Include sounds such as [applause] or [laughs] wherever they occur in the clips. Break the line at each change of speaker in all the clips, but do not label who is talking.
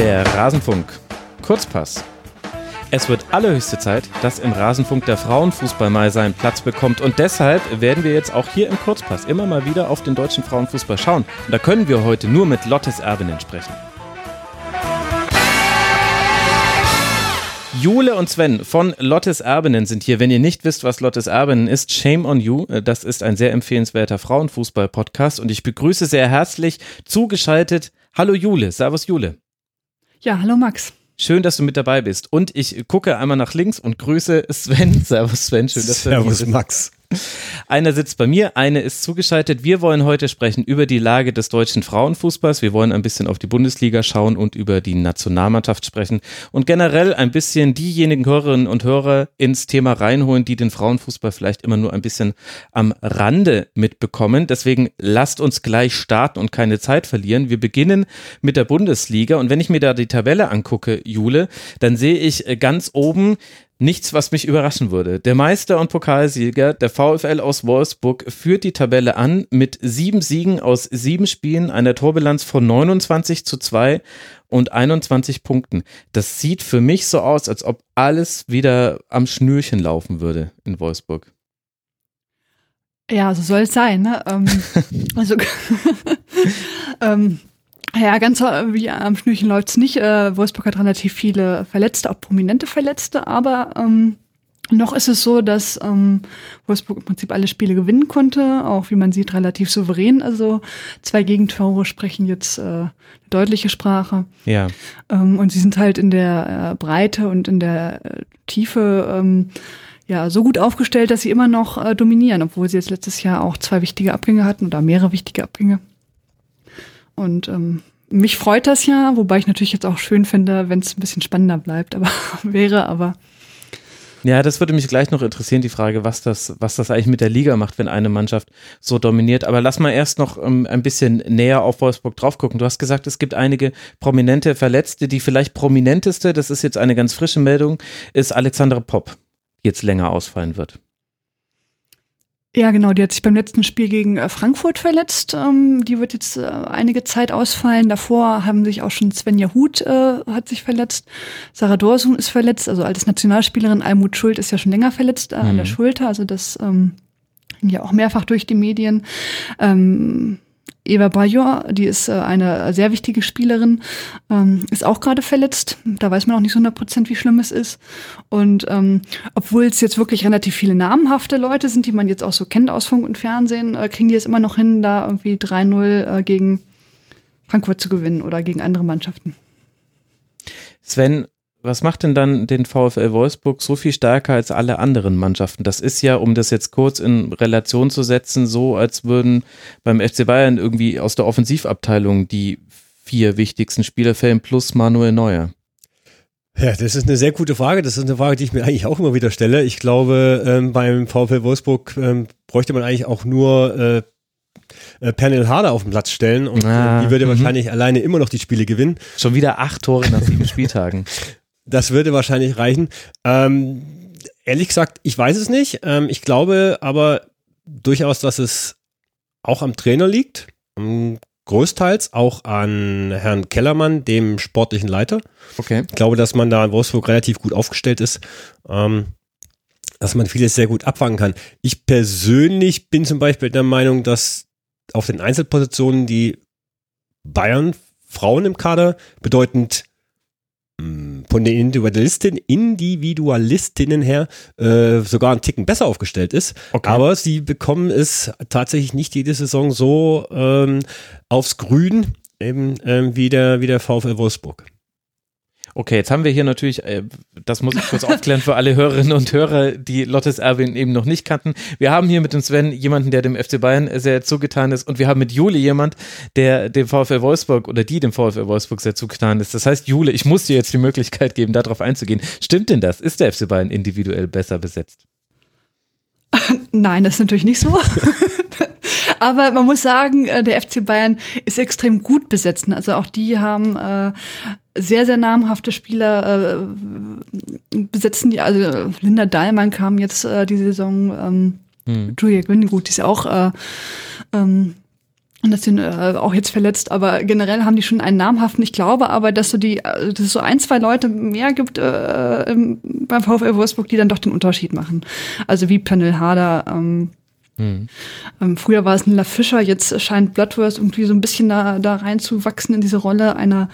Der Rasenfunk. Kurzpass. Es wird allerhöchste Zeit, dass im Rasenfunk der Frauenfußball mal seinen Platz bekommt. Und deshalb werden wir jetzt auch hier im Kurzpass immer mal wieder auf den deutschen Frauenfußball schauen. Und da können wir heute nur mit Lottes Erbinnen sprechen. Jule und Sven von Lottes Erbinnen sind hier. Wenn ihr nicht wisst, was Lottes Erbinnen ist, shame on you. Das ist ein sehr empfehlenswerter Frauenfußball-Podcast und ich begrüße sehr herzlich zugeschaltet. Hallo Jule, Servus Jule.
Ja, hallo Max.
Schön, dass du mit dabei bist. Und ich gucke einmal nach links und grüße Sven. [laughs] Servus Sven, schön, dass du
Servus Max.
Einer sitzt bei mir, eine ist zugeschaltet. Wir wollen heute sprechen über die Lage des deutschen Frauenfußballs. Wir wollen ein bisschen auf die Bundesliga schauen und über die Nationalmannschaft sprechen und generell ein bisschen diejenigen Hörerinnen und Hörer ins Thema reinholen, die den Frauenfußball vielleicht immer nur ein bisschen am Rande mitbekommen. Deswegen lasst uns gleich starten und keine Zeit verlieren. Wir beginnen mit der Bundesliga und wenn ich mir da die Tabelle angucke, Jule, dann sehe ich ganz oben Nichts, was mich überraschen würde. Der Meister und Pokalsieger, der VfL aus Wolfsburg, führt die Tabelle an mit sieben Siegen aus sieben Spielen, einer Torbilanz von 29 zu 2 und 21 Punkten. Das sieht für mich so aus, als ob alles wieder am Schnürchen laufen würde in Wolfsburg.
Ja, so soll es sein. Ne? Ähm, [laughs] also [laughs] ähm, ja, ganz wie am Schnürchen läuft's nicht. Äh, Wolfsburg hat relativ viele Verletzte, auch prominente Verletzte, aber ähm, noch ist es so, dass ähm, Wolfsburg im Prinzip alle Spiele gewinnen konnte, auch wie man sieht, relativ souverän. Also zwei Gegentore sprechen jetzt äh, eine deutliche Sprache.
Ja.
Ähm, und sie sind halt in der äh, Breite und in der äh, Tiefe ähm, ja so gut aufgestellt, dass sie immer noch äh, dominieren, obwohl sie jetzt letztes Jahr auch zwei wichtige Abgänge hatten oder mehrere wichtige Abgänge. Und ähm, mich freut das ja, wobei ich natürlich jetzt auch schön finde, wenn es ein bisschen spannender bleibt, aber [laughs] wäre, aber.
Ja, das würde mich gleich noch interessieren, die Frage, was das, was das eigentlich mit der Liga macht, wenn eine Mannschaft so dominiert. Aber lass mal erst noch ähm, ein bisschen näher auf Wolfsburg drauf gucken. Du hast gesagt, es gibt einige prominente Verletzte. Die vielleicht prominenteste, das ist jetzt eine ganz frische Meldung, ist Alexandra Popp, die jetzt länger ausfallen wird.
Ja, genau, die hat sich beim letzten Spiel gegen äh, Frankfurt verletzt. Ähm, die wird jetzt äh, einige Zeit ausfallen. Davor haben sich auch schon Svenja Huth äh, hat sich verletzt. Sarah Dorsun ist verletzt, also als Nationalspielerin. Almut Schuld ist ja schon länger verletzt mhm. an der mhm. Schulter. Also das ähm, ging ja auch mehrfach durch die Medien. Ähm, Eva Bajor, die ist äh, eine sehr wichtige Spielerin, ähm, ist auch gerade verletzt. Da weiß man auch nicht so 100 Prozent, wie schlimm es ist. Und ähm, obwohl es jetzt wirklich relativ viele namhafte Leute sind, die man jetzt auch so kennt aus Funk und Fernsehen, äh, kriegen die es immer noch hin, da irgendwie 3-0 äh, gegen Frankfurt zu gewinnen oder gegen andere Mannschaften.
Sven, was macht denn dann den VfL Wolfsburg so viel stärker als alle anderen Mannschaften? Das ist ja, um das jetzt kurz in Relation zu setzen, so, als würden beim FC Bayern irgendwie aus der Offensivabteilung die vier wichtigsten Spieler fällen plus Manuel Neuer.
Ja, das ist eine sehr gute Frage. Das ist eine Frage, die ich mir eigentlich auch immer wieder stelle. Ich glaube, ähm, beim VfL Wolfsburg ähm, bräuchte man eigentlich auch nur äh, äh, Pernil Harder auf den Platz stellen und ah, die würde mhm. wahrscheinlich alleine immer noch die Spiele gewinnen.
Schon wieder acht Tore nach sieben [laughs] Spieltagen.
Das würde wahrscheinlich reichen. Ähm, ehrlich gesagt, ich weiß es nicht. Ähm, ich glaube aber durchaus, dass es auch am Trainer liegt. Ähm, großteils auch an Herrn Kellermann, dem sportlichen Leiter.
Okay.
Ich glaube, dass man da in Wolfsburg relativ gut aufgestellt ist. Ähm, dass man vieles sehr gut abfangen kann. Ich persönlich bin zum Beispiel der Meinung, dass auf den Einzelpositionen die Bayern Frauen im Kader bedeutend von den Individualisten, Individualistinnen her äh, sogar einen Ticken besser aufgestellt ist. Okay. Aber sie bekommen es tatsächlich nicht jede Saison so ähm, aufs Grün eben ähm, wie, der, wie der VfL Wolfsburg.
Okay, jetzt haben wir hier natürlich, äh, das muss ich kurz aufklären für alle Hörerinnen und Hörer, die Lottes Erwin eben noch nicht kannten. Wir haben hier mit dem Sven jemanden, der dem FC Bayern sehr zugetan ist und wir haben mit Jule jemand, der dem VfL Wolfsburg oder die dem VfL Wolfsburg sehr zugetan ist. Das heißt, Jule, ich muss dir jetzt die Möglichkeit geben, darauf einzugehen. Stimmt denn das? Ist der FC Bayern individuell besser besetzt? [laughs]
Nein, das ist natürlich nicht so. [laughs] Aber man muss sagen, äh, der FC Bayern ist extrem gut besetzt. Also auch die haben äh, sehr, sehr namhafte Spieler äh, besetzen die. Also Linda Dahlmann kam jetzt äh, die Saison, ähm, hm. Julia Gwynn, gut, die ist auch äh, ähm, Und das sind äh, auch jetzt verletzt, aber generell haben die schon einen namhaften. Ich glaube aber, dass, so die, äh, dass es so ein, zwei Leute mehr gibt äh, im, beim VfL Wolfsburg, die dann doch den Unterschied machen. Also wie Panel Harder. Ähm, mhm. ähm, früher war es ein La Fischer, jetzt scheint Bloodworth irgendwie so ein bisschen da, da reinzuwachsen in diese Rolle einer,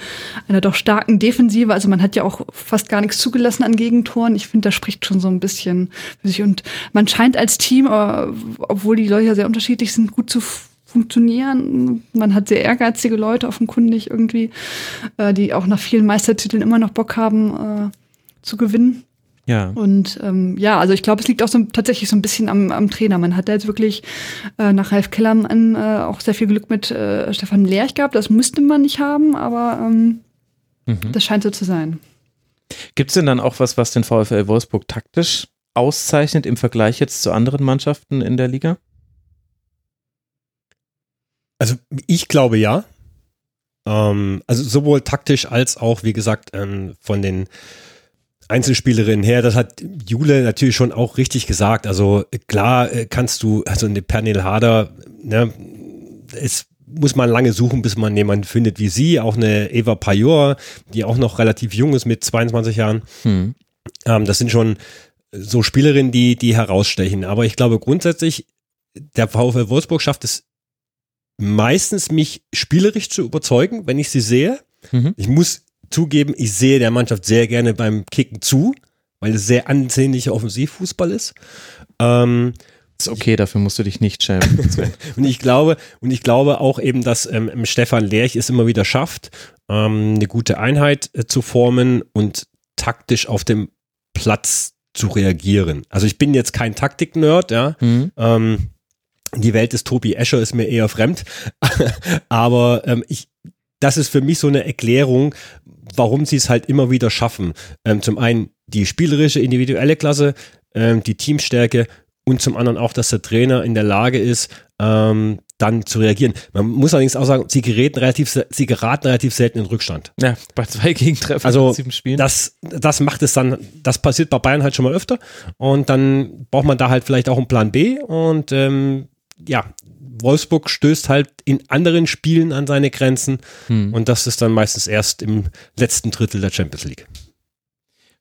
einer doch starken Defensive. Also man hat ja auch fast gar nichts zugelassen an Gegentoren. Ich finde, da spricht schon so ein bisschen für sich. Und man scheint als Team, äh, obwohl die Leute ja sehr unterschiedlich sind, gut zu funktionieren. Man hat sehr ehrgeizige Leute offenkundig irgendwie, äh, die auch nach vielen Meistertiteln immer noch Bock haben äh, zu gewinnen.
Ja.
Und ähm, ja, also ich glaube, es liegt auch so, tatsächlich so ein bisschen am, am Trainer. Man hat da jetzt wirklich äh, nach Ralf Kellermann äh, auch sehr viel Glück mit äh, Stefan Lerch gehabt. Das müsste man nicht haben, aber ähm, mhm. das scheint so zu sein.
Gibt es denn dann auch was, was den VfL Wolfsburg taktisch auszeichnet im Vergleich jetzt zu anderen Mannschaften in der Liga?
Also ich glaube ja. Ähm, also sowohl taktisch als auch, wie gesagt, ähm, von den Einzelspielerinnen her, das hat Jule natürlich schon auch richtig gesagt. Also klar äh, kannst du, also eine Pernil Harder, ne, es muss man lange suchen, bis man jemanden findet wie sie. Auch eine Eva Pajor, die auch noch relativ jung ist mit 22 Jahren. Hm. Ähm, das sind schon so Spielerinnen, die, die herausstechen. Aber ich glaube grundsätzlich, der VfL Wolfsburg schafft es meistens mich spielerisch zu überzeugen, wenn ich sie sehe. Mhm. Ich muss zugeben, ich sehe der Mannschaft sehr gerne beim Kicken zu, weil es sehr ansehnlicher Offensivfußball ist. Ähm,
ist okay, dafür musst du dich nicht schämen. [laughs]
und ich glaube, und ich glaube auch eben, dass ähm, Stefan Lerch es immer wieder schafft, ähm, eine gute Einheit äh, zu formen und taktisch auf dem Platz zu reagieren. Also ich bin jetzt kein Taktik-Nerd, ja. Mhm. Ähm, die Welt des Tobi Escher ist mir eher fremd, [laughs] aber ähm, ich, das ist für mich so eine Erklärung, warum sie es halt immer wieder schaffen. Ähm, zum einen die spielerische, individuelle Klasse, ähm, die Teamstärke und zum anderen auch, dass der Trainer in der Lage ist, ähm, dann zu reagieren. Man muss allerdings auch sagen, sie geraten relativ, sie geraten relativ selten in Rückstand.
Ja, bei zwei [laughs] Gegentreffen
also in Spielen. Das, das macht es dann, das passiert bei Bayern halt schon mal öfter und dann braucht man da halt vielleicht auch einen Plan B und ähm, ja, Wolfsburg stößt halt in anderen Spielen an seine Grenzen hm. und das ist dann meistens erst im letzten Drittel der Champions League.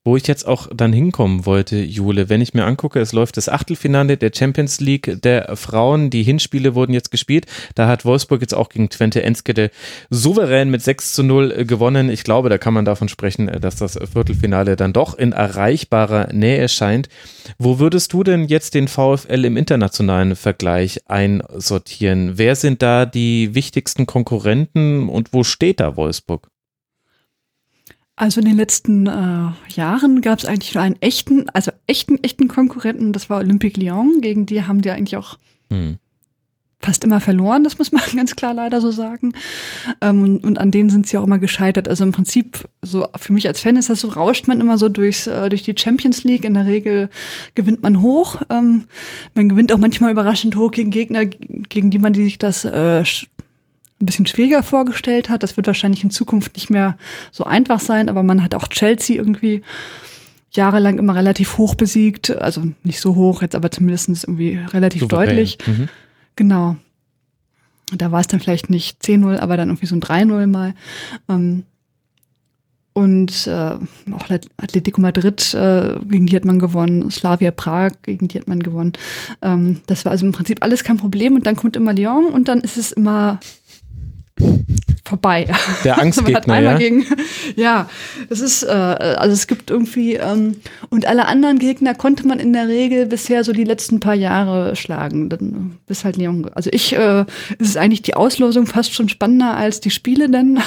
Wo ich jetzt auch dann hinkommen wollte, Jule, wenn ich mir angucke, es läuft das Achtelfinale der Champions League der Frauen. Die Hinspiele wurden jetzt gespielt. Da hat Wolfsburg jetzt auch gegen Twente Enskede souverän mit 6 zu 0 äh, gewonnen. Ich glaube, da kann man davon sprechen, äh, dass das Viertelfinale dann doch in erreichbarer Nähe scheint. Wo würdest du denn jetzt den VfL im internationalen Vergleich einsortieren? Wer sind da die wichtigsten Konkurrenten und wo steht da Wolfsburg?
Also in den letzten äh, Jahren gab es eigentlich nur einen echten, also echten, echten Konkurrenten, das war Olympique Lyon, gegen die haben die eigentlich auch hm. fast immer verloren, das muss man [laughs] ganz klar leider so sagen. Ähm, und, und, an denen sind sie auch immer gescheitert. Also im Prinzip, so für mich als Fan ist das so, rauscht man immer so durchs, äh, durch die Champions League. In der Regel gewinnt man hoch. Ähm, man gewinnt auch manchmal überraschend hoch gegen Gegner, gegen die man die sich das äh, ein bisschen schwieriger vorgestellt hat. Das wird wahrscheinlich in Zukunft nicht mehr so einfach sein, aber man hat auch Chelsea irgendwie jahrelang immer relativ hoch besiegt. Also nicht so hoch, jetzt aber zumindest irgendwie relativ Souverän. deutlich. Mhm. Genau. Da war es dann vielleicht nicht 10-0, aber dann irgendwie so ein 3-0 mal. Ähm, und äh, auch Atletico Madrid, äh, gegen die hat man gewonnen, Slavia Prag, gegen die hat man gewonnen. Ähm, das war also im Prinzip alles kein Problem. Und dann kommt immer Lyon und dann ist es immer vorbei.
Der [laughs] Angstgegner, ja?
Gegen, ja, das ist, äh, also es gibt irgendwie, ähm, und alle anderen Gegner konnte man in der Regel bisher so die letzten paar Jahre schlagen. Dann bis halt Leon. Also ich, äh, ist es eigentlich die Auslosung fast schon spannender als die Spiele denn,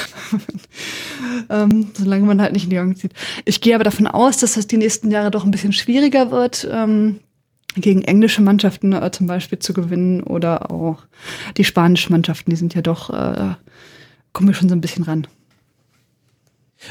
[laughs] ähm, solange man halt nicht Leon zieht. Ich gehe aber davon aus, dass das die nächsten Jahre doch ein bisschen schwieriger wird. Ähm, gegen englische Mannschaften äh, zum Beispiel zu gewinnen oder auch die spanischen Mannschaften, die sind ja doch, äh, kommen wir schon so ein bisschen ran.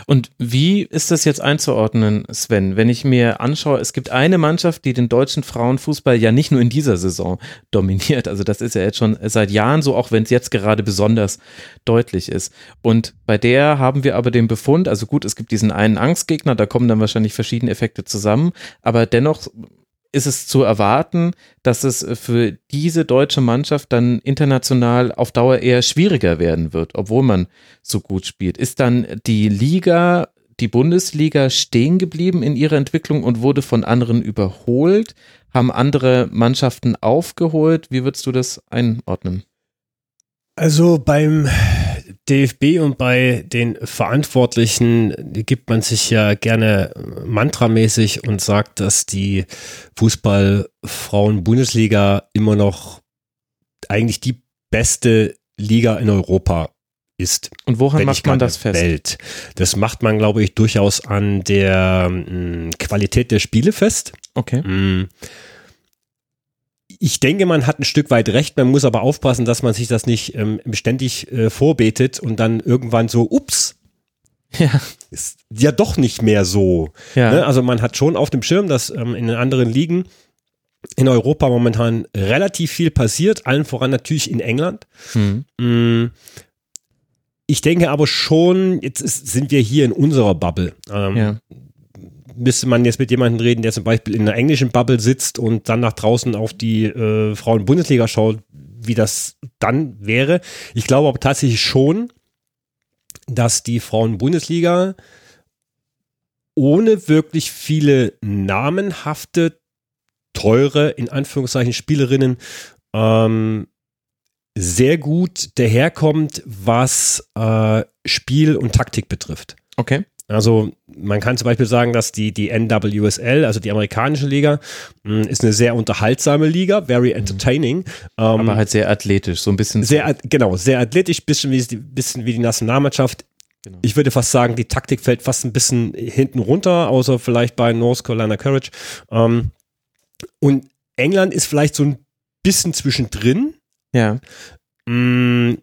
Und wie ist das jetzt einzuordnen, Sven? Wenn ich mir anschaue, es gibt eine Mannschaft, die den deutschen Frauenfußball ja nicht nur in dieser Saison dominiert. Also das ist ja jetzt schon seit Jahren so, auch wenn es jetzt gerade besonders deutlich ist. Und bei der haben wir aber den Befund, also gut, es gibt diesen einen Angstgegner, da kommen dann wahrscheinlich verschiedene Effekte zusammen, aber dennoch ist es zu erwarten, dass es für diese deutsche Mannschaft dann international auf Dauer eher schwieriger werden wird, obwohl man so gut spielt. Ist dann die Liga, die Bundesliga stehen geblieben in ihrer Entwicklung und wurde von anderen überholt? Haben andere Mannschaften aufgeholt? Wie würdest du das einordnen?
Also beim DFB und bei den Verantwortlichen gibt man sich ja gerne mantramäßig und sagt, dass die Fußballfrauen-Bundesliga immer noch eigentlich die beste Liga in Europa ist.
Und woran macht man das fest?
Welt. Das macht man, glaube ich, durchaus an der mh, hm, Qualität der Spiele fest.
Okay.
Mh, ich denke, man hat ein Stück weit recht. Man muss aber aufpassen, dass man sich das nicht ähm, ständig äh, vorbetet und dann irgendwann so, ups,
ja.
ist ja doch nicht mehr so.
Ja.
Ne? Also man hat schon auf dem Schirm, dass ähm, in den anderen Ligen in Europa momentan relativ viel passiert, allen voran natürlich in England.
Hm.
Ich denke aber schon, jetzt ist, sind wir hier in unserer Bubble. Ähm,
Ja.
Müsste man jetzt mit jemandem reden, der zum Beispiel in einer englischen Bubble sitzt und dann nach draußen auf die äh, Frauen-Bundesliga schaut, wie das dann wäre. Ich glaube aber tatsächlich schon, dass die Frauen-Bundesliga ohne wirklich viele namenhafte, teure, in Anführungszeichen, Spielerinnen ähm, sehr gut daherkommt, was äh, Spiel und Taktik betrifft.
Okay.
Also man kann zum Beispiel sagen, dass die, die NWSL, also die amerikanische Liga, mh, ist eine sehr unterhaltsame Liga, very entertaining. Ähm,
Aber halt sehr athletisch, so ein bisschen.
sehr, genau, sehr athletisch, bisschen wie, die- bisschen wie die Nationalmannschaft.
Genau.
Ich würde fast sagen, die Taktik fällt fast ein bisschen hinten runter, außer vielleicht bei North Carolina Courage. Ähm, und England ist vielleicht so ein bisschen zwischendrin.
ja.
Mm,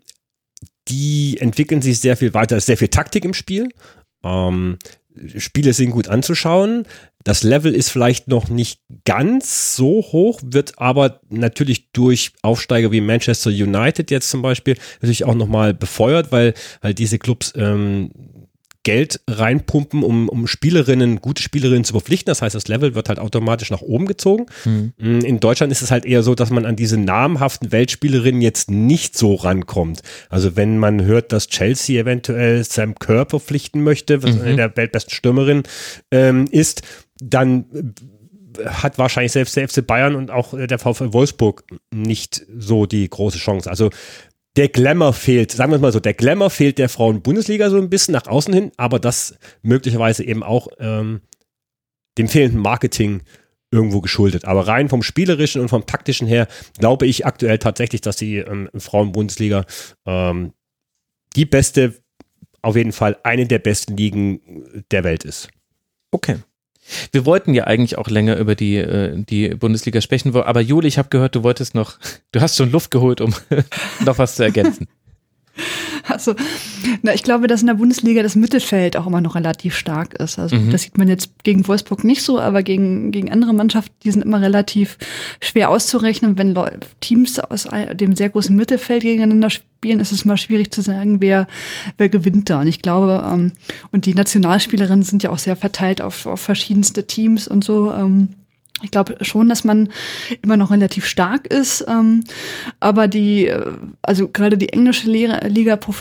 Die entwickeln sich sehr viel weiter, Es ist sehr viel Taktik im Spiel. Ähm, Spiele sind gut anzuschauen. Das Level ist vielleicht noch nicht ganz so hoch, wird aber natürlich durch Aufsteiger wie Manchester United jetzt zum Beispiel natürlich auch nochmal befeuert, weil halt diese Clubs ähm, Geld reinpumpen, um, um Spielerinnen, gute Spielerinnen zu verpflichten. Das heißt, das Level wird halt automatisch nach oben gezogen.
Hm.
In Deutschland ist es halt eher so, dass man an diese namhaften Weltspielerinnen jetzt nicht so rankommt. Also wenn man hört, dass Chelsea eventuell Sam Kerr verpflichten möchte, was
Mhm.
eine der weltbesten Stürmerinnen ähm, ist, dann äh, hat wahrscheinlich selbst der FC Bayern und auch äh, der VfL Wolfsburg nicht so die große Chance. Also der Glamour fehlt, sagen wir es mal so, der Glamour fehlt der Frauen-Bundesliga so ein bisschen nach außen hin, aber das möglicherweise eben auch ähm, dem fehlenden Marketing irgendwo geschuldet. Aber rein vom Spielerischen und vom Taktischen her glaube ich aktuell tatsächlich, dass die ähm, Frauen-Bundesliga ähm, die beste, auf jeden Fall eine der besten Ligen der Welt ist.
Okay. Wir wollten ja eigentlich auch länger über die, äh, die Bundesliga sprechen, aber Juli, ich habe gehört, du wolltest noch, [laughs] du hast schon Luft geholt, um [laughs] noch was zu ergänzen. [laughs]
Also, na, ich glaube, dass in der Bundesliga das Mittelfeld auch immer noch relativ stark ist. Also,
Mhm.
das sieht man jetzt gegen Wolfsburg nicht so, aber gegen, gegen andere Mannschaften, die sind immer relativ schwer auszurechnen. Wenn Leu- Teams aus dem sehr großen Mittelfeld gegeneinander spielen, ist es mal schwierig zu sagen, wer, wer gewinnt da. Und ich glaube, ähm, und die Nationalspielerinnen sind ja auch sehr verteilt auf, auf verschiedenste Teams und so. Ähm, ich glaube schon, dass man immer noch relativ stark ist, ähm, aber die, äh, also gerade die englische Liga pro-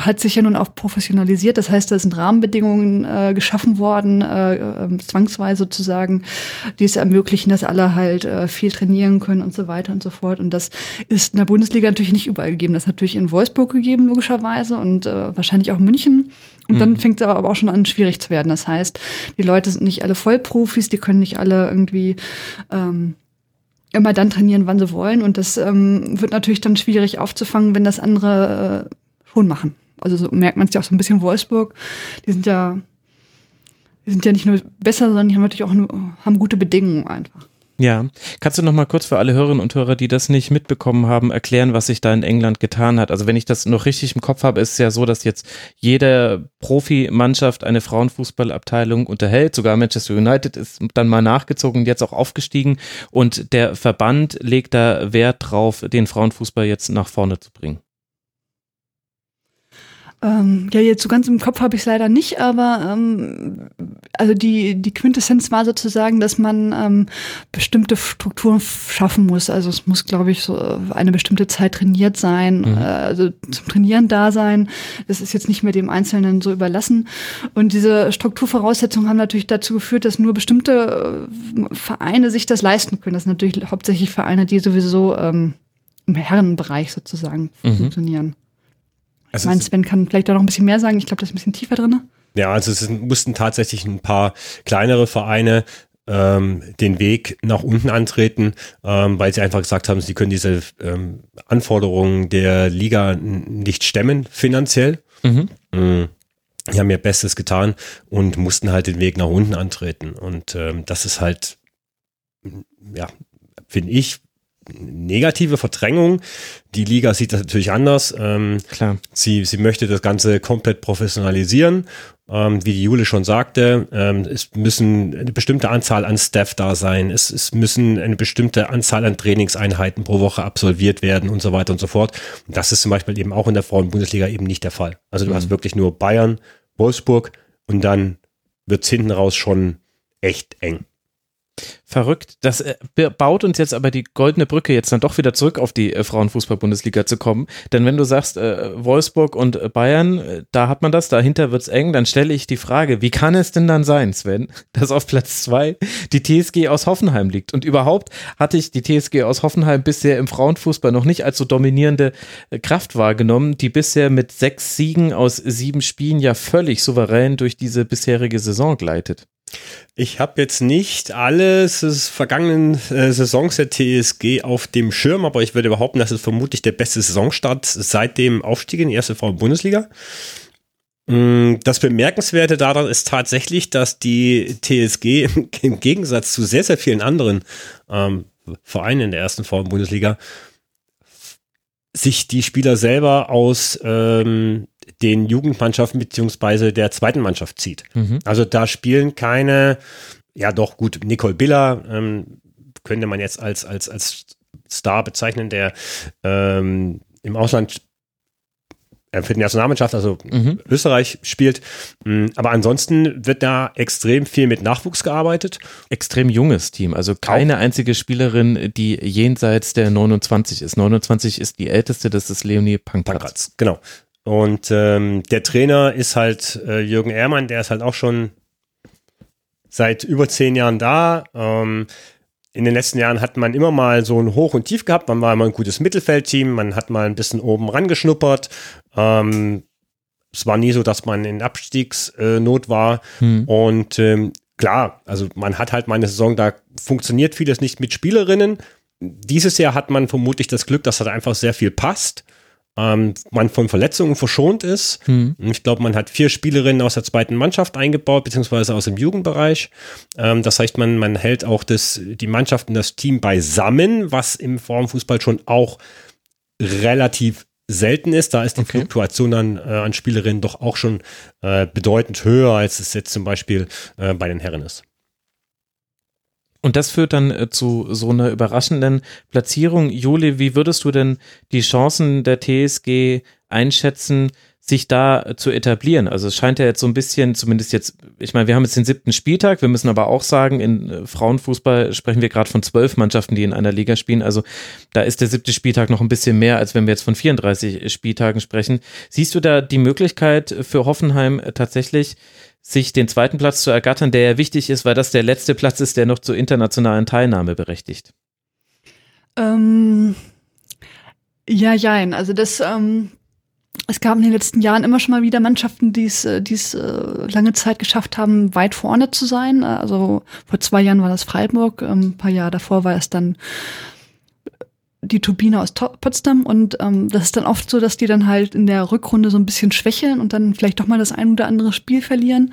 hat sich ja nun auch professionalisiert. Das heißt, da sind Rahmenbedingungen äh, geschaffen worden, äh, äh, zwangsweise sozusagen, die es ermöglichen, dass alle halt äh, viel trainieren können und so weiter und so fort. Und das ist in der Bundesliga natürlich nicht überall gegeben. Das ist natürlich in Wolfsburg gegeben, logischerweise, und äh, wahrscheinlich auch in München. Und dann fängt es aber auch schon an, schwierig zu werden. Das heißt, die Leute sind nicht alle Vollprofis, die können nicht alle irgendwie ähm, immer dann trainieren, wann sie wollen. Und das ähm, wird natürlich dann schwierig aufzufangen, wenn das andere äh, schon machen. Also so merkt man es ja auch so ein bisschen Wolfsburg. Die sind ja, die sind ja nicht nur besser, sondern die haben natürlich auch nur, haben gute Bedingungen einfach.
Ja, kannst du noch mal kurz für alle Hörerinnen und Hörer, die das nicht mitbekommen haben, erklären, was sich da in England getan hat? Also wenn ich das noch richtig im Kopf habe, ist es ja so, dass jetzt jede Profimannschaft eine Frauenfußballabteilung unterhält. Sogar Manchester United ist dann mal nachgezogen und jetzt auch aufgestiegen. Und der Verband legt da Wert drauf, den Frauenfußball jetzt nach vorne zu bringen.
Ähm, ja, jetzt so ganz im Kopf habe ich es leider nicht, aber ähm, also die, die Quintessenz war sozusagen, dass man ähm, bestimmte Strukturen schaffen muss. Also es muss, glaube ich, so eine bestimmte Zeit trainiert sein, mhm. äh, also zum Trainieren da sein. Das ist jetzt nicht mehr dem Einzelnen so überlassen. Und diese Strukturvoraussetzungen haben natürlich dazu geführt, dass nur bestimmte äh, Vereine sich das leisten können. Das sind natürlich hauptsächlich Vereine, die sowieso ähm, im Herrenbereich sozusagen mhm. funktionieren. Also ich meine, Sven kann vielleicht auch noch ein bisschen mehr sagen. Ich glaube, das ist ein bisschen tiefer drin.
Ja, also es mussten tatsächlich ein paar kleinere Vereine ähm, den Weg nach unten antreten, ähm, weil sie einfach gesagt haben, sie können diese ähm, Anforderungen der Liga nicht stemmen finanziell. Mhm. Mhm. Die haben ihr Bestes getan und mussten halt den Weg nach unten antreten. Und ähm, das ist halt, ja, finde ich, negative Verdrängung. Die Liga sieht das natürlich anders. Ähm,
Klar.
Sie, sie möchte das Ganze komplett professionalisieren. Ähm, wie die Jule schon sagte, ähm, es müssen eine bestimmte Anzahl an Staff da sein. Es, es müssen eine bestimmte Anzahl an Trainingseinheiten pro Woche absolviert werden und so weiter und so fort. Und das ist zum Beispiel eben auch in der Frauen-Bundesliga eben nicht der Fall. Also du mhm. hast wirklich nur Bayern, Wolfsburg und dann wird es hinten raus schon echt eng.
Verrückt. Das äh, baut uns jetzt aber die goldene Brücke, jetzt dann doch wieder zurück auf die äh, Frauenfußball-Bundesliga zu kommen. Denn wenn du sagst, äh, Wolfsburg und äh, Bayern, da hat man das, dahinter wird's eng, dann stelle ich die Frage, wie kann es denn dann sein, Sven, [laughs] dass auf Platz zwei die TSG aus Hoffenheim liegt? Und überhaupt hatte ich die TSG aus Hoffenheim bisher im Frauenfußball noch nicht als so dominierende Kraft wahrgenommen, die bisher mit sechs Siegen aus sieben Spielen ja völlig souverän durch diese bisherige Saison gleitet.
Ich habe jetzt nicht alles des vergangenen äh, Saisons der TSG auf dem Schirm, aber ich würde behaupten, das ist vermutlich der beste Saisonstart seit dem Aufstieg in die erste Frauen-Bundesliga. Mm, das Bemerkenswerte daran ist tatsächlich, dass die TSG [laughs] im Gegensatz zu sehr, sehr vielen anderen ähm, Vereinen in der ersten Frauen-Bundesliga sich die Spieler selber aus ähm, den Jugendmannschaften beziehungsweise der zweiten Mannschaft zieht. Mhm. Also da spielen keine, ja doch gut, Nicole Biller ähm, könnte man jetzt als, als, als Star bezeichnen, der ähm, im Ausland äh, für die Nationalmannschaft, also mhm. Österreich spielt. Mm, aber ansonsten wird da extrem viel mit Nachwuchs gearbeitet.
Extrem junges Team, also keine Auch. einzige Spielerin, die jenseits der 29 ist. 29 ist die älteste, das ist Leonie Pankratz. Pankratz
genau. Und ähm, der Trainer ist halt äh, Jürgen Ehrmann, der ist halt auch schon seit über zehn Jahren da. Ähm, in den letzten Jahren hat man immer mal so ein Hoch und Tief gehabt. Man war immer ein gutes Mittelfeldteam, man hat mal ein bisschen oben rangeschnuppert. Ähm, es war nie so, dass man in Abstiegsnot war. Hm. Und ähm, klar, also man hat halt mal eine Saison, da funktioniert vieles nicht mit Spielerinnen. Dieses Jahr hat man vermutlich das Glück, dass halt einfach sehr viel passt ähm, man von Verletzungen verschont ist. Hm. Ich glaube, man hat vier Spielerinnen aus der zweiten Mannschaft eingebaut, beziehungsweise aus dem Jugendbereich. Ähm, das heißt, man, man hält auch das, die Mannschaft und das Team beisammen, was im Formfußball schon auch relativ selten ist. Da ist die okay. Fluktuation an, äh, an Spielerinnen doch auch schon äh, bedeutend höher, als es jetzt zum Beispiel äh, bei den Herren ist.
Und das führt dann äh, zu so einer überraschenden Platzierung. Juli, wie würdest du denn die Chancen der TSG einschätzen, sich da äh, zu etablieren? Also es scheint ja jetzt so ein bisschen, zumindest jetzt, ich meine, wir haben jetzt den siebten Spieltag, wir müssen aber auch sagen, in äh, Frauenfußball sprechen wir gerade von zwölf Mannschaften, die in einer Liga spielen. Also da ist der siebte Spieltag noch ein bisschen mehr, als wenn wir jetzt von 34 Spieltagen sprechen. Siehst du da die Möglichkeit für Hoffenheim tatsächlich, sich den zweiten Platz zu ergattern, der ja wichtig ist, weil das der letzte Platz ist, der noch zur internationalen Teilnahme berechtigt?
Ähm, ja, jein. Also das, ähm, es gab in den letzten Jahren immer schon mal wieder Mannschaften, die es, äh, äh, lange Zeit geschafft haben, weit vorne zu sein. Also vor zwei Jahren war das Freiburg, ähm, ein paar Jahre davor war es dann die Turbine aus Potsdam und ähm, das ist dann oft so, dass die dann halt in der Rückrunde so ein bisschen schwächeln und dann vielleicht doch mal das ein oder andere Spiel verlieren.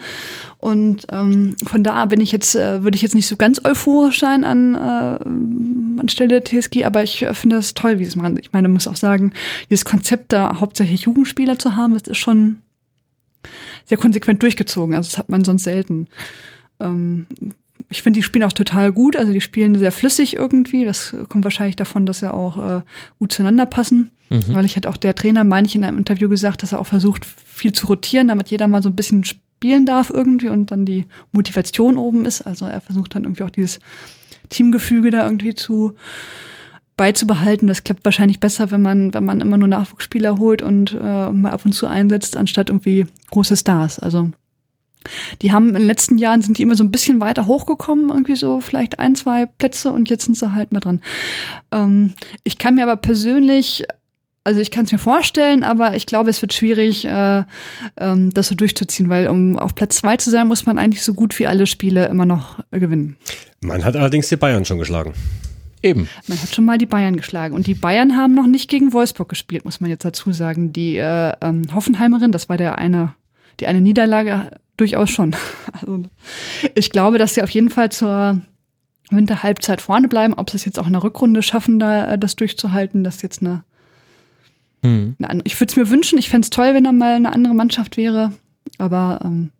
Und ähm, von da bin ich jetzt, äh, würde ich jetzt nicht so ganz euphorisch sein an äh, anstelle der TSG, aber ich äh, finde das toll, wie es machen. Ich meine, muss auch sagen, dieses Konzept da hauptsächlich Jugendspieler zu haben, das ist schon sehr konsequent durchgezogen. Also das hat man sonst selten. Ähm, ich finde, die spielen auch total gut. Also die spielen sehr flüssig irgendwie. Das kommt wahrscheinlich davon, dass sie auch äh, gut zueinander passen. Mhm. Weil ich hatte auch der Trainer, meine ich, in einem Interview gesagt, dass er auch versucht, viel zu rotieren, damit jeder mal so ein bisschen spielen darf irgendwie und dann die Motivation oben ist. Also er versucht dann irgendwie auch dieses Teamgefüge da irgendwie zu beizubehalten. Das klappt wahrscheinlich besser, wenn man, wenn man immer nur Nachwuchsspieler holt und äh, mal ab und zu einsetzt, anstatt irgendwie große Stars. Also die haben in den letzten Jahren sind die immer so ein bisschen weiter hochgekommen, irgendwie so vielleicht ein, zwei Plätze und jetzt sind sie halt mal dran. Ähm, ich kann mir aber persönlich also ich kann es mir vorstellen, aber ich glaube, es wird schwierig, äh, ähm, das so durchzuziehen, weil um auf Platz zwei zu sein, muss man eigentlich so gut wie alle Spiele immer noch äh, gewinnen.
Man hat allerdings die Bayern schon geschlagen.
Eben. Man hat schon mal die Bayern geschlagen. Und die Bayern haben noch nicht gegen Wolfsburg gespielt, muss man jetzt dazu sagen. Die äh, ähm, Hoffenheimerin, das war der eine, die eine Niederlage durchaus schon. [laughs] Also ich glaube, dass sie auf jeden Fall zur Winterhalbzeit vorne bleiben. Ob sie es jetzt auch in der Rückrunde schaffen, da äh, das durchzuhalten, das ist jetzt eine. Hm. eine ich würde es mir wünschen. Ich fände es toll, wenn da mal eine andere Mannschaft wäre. Aber ähm,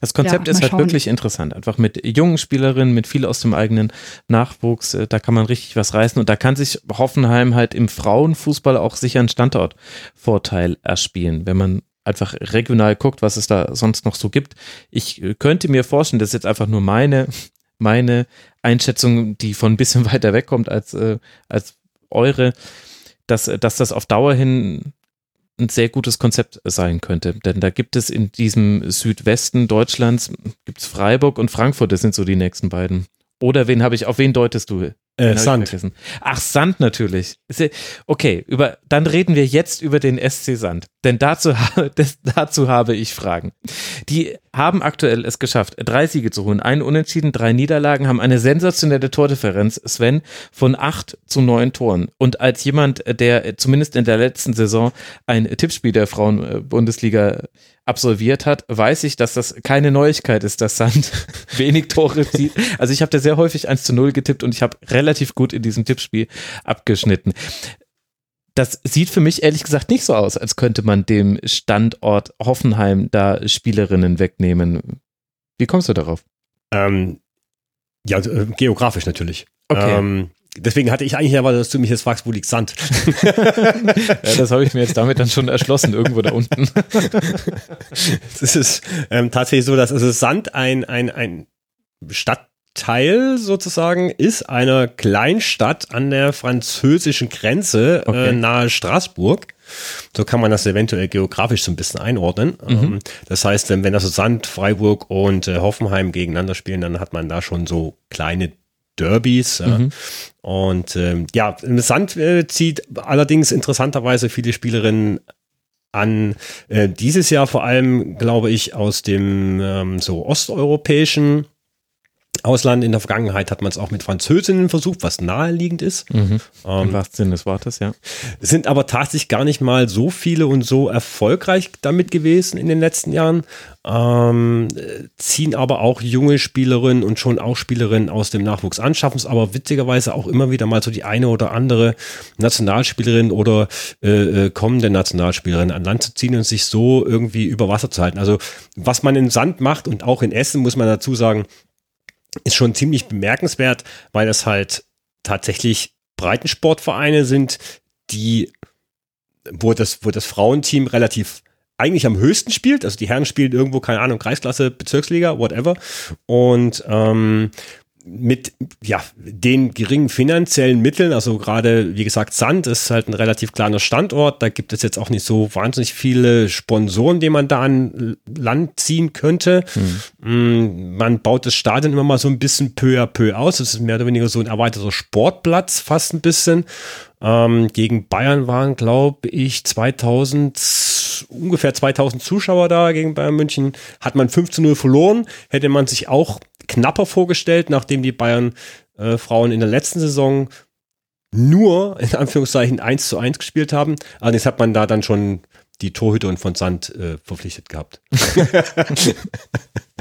das Konzept ja, ist halt schauen. wirklich interessant. Einfach mit jungen Spielerinnen, mit viel aus dem eigenen Nachwuchs, äh, da kann man richtig was reißen und da kann sich Hoffenheim halt im Frauenfußball auch sicher einen Standortvorteil erspielen, wenn man einfach regional guckt, was es da sonst noch so gibt. Ich äh, könnte mir vorstellen, das ist jetzt einfach nur meine, meine Einschätzung, die von ein bisschen [laughs] weiter wegkommt als, äh, als eure, dass, dass das auf Dauer hin ein sehr gutes Konzept sein könnte. Denn da gibt es in diesem Südwesten Deutschlands, gibt es Freiburg und Frankfurt, das sind so die nächsten beiden. Oder wen habe ich, auf wen deutest du?
Äh, Sand.
Ach, Sand natürlich. Okay, über, dann reden wir jetzt über den SC Sand. Denn dazu, das, [laughs] dazu habe ich Fragen. Die haben aktuell es geschafft, drei Siege zu holen, einen Unentschieden, drei Niederlagen, haben eine sensationelle Tordifferenz, Sven, von acht zu neun Toren. Und als jemand, der zumindest in der letzten Saison ein Tippspiel der Frauen-Bundesliga absolviert hat, weiß ich, dass das keine Neuigkeit ist, dass Sand [laughs] wenig Tore zieht. Also ich habe da sehr häufig 1 zu 0 getippt und ich habe relativ gut in diesem Tippspiel abgeschnitten. Das sieht für mich ehrlich gesagt nicht so aus, als könnte man dem Standort Hoffenheim da Spielerinnen wegnehmen. Wie kommst du darauf?
Ähm, ja, äh, geografisch natürlich. Okay. Ähm, Deswegen hatte ich eigentlich erwartet, dass du mich jetzt fragst, wo liegt Sand? [laughs]
ja, das habe ich mir jetzt damit dann schon erschlossen, irgendwo da unten. [laughs]
Es ist ähm, tatsächlich so, dass also Sand ein, ein, ein Stadtteil sozusagen ist einer Kleinstadt an der französischen Grenze äh, okay. äh, nahe Straßburg. So kann man das eventuell geografisch so ein bisschen einordnen. Mhm. Ähm, das heißt, wenn, wenn also Sand, Freiburg und äh, Hoffenheim gegeneinander spielen, dann hat man da schon so kleine Derbys. Mhm. Und ähm, ja, Sand äh, zieht allerdings interessanterweise viele Spielerinnen an. Äh, dieses Jahr vor allem, glaube ich, aus dem ähm, so osteuropäischen Ausland. In der Vergangenheit hat man es auch mit Französinnen versucht, was naheliegend ist.
Mhm. Ähm, Im wahrsten Sinne des Wortes, ja.
Sind aber tatsächlich gar nicht mal so viele und so erfolgreich damit gewesen in den letzten Jahren. Ähm, ziehen aber auch junge Spielerinnen und schon auch Spielerinnen aus dem Nachwuchs an, schaffen es aber witzigerweise auch immer wieder mal so die eine oder andere Nationalspielerin oder äh, äh, kommende Nationalspielerin an Land zu ziehen und sich so irgendwie über Wasser zu halten. Also was man in Sand macht und auch in Essen, muss man dazu sagen, ist schon ziemlich bemerkenswert, weil das halt tatsächlich Breitensportvereine sind, die, wo das, wo das Frauenteam relativ eigentlich am höchsten spielt. Also die Herren spielen irgendwo, keine Ahnung, Kreisklasse, Bezirksliga, whatever. Und ähm, mit ja, den geringen finanziellen Mitteln, also gerade wie gesagt, Sand ist halt ein relativ kleiner Standort, da gibt es jetzt auch nicht so wahnsinnig viele Sponsoren, die man da an Land ziehen könnte. Hm. Man baut das Stadion immer mal so ein bisschen peu à peu aus. Es ist mehr oder weniger so ein erweiterter Sportplatz, fast ein bisschen. Ähm, gegen Bayern waren, glaube ich, 2000, ungefähr 2000 Zuschauer da gegen Bayern München. Hat man 5 zu 0 verloren. Hätte man sich auch knapper vorgestellt, nachdem die Bayern äh, Frauen in der letzten Saison nur in Anführungszeichen 1 zu 1 gespielt haben. Allerdings hat man da dann schon die Torhüterin von Sand äh, verpflichtet gehabt. [laughs]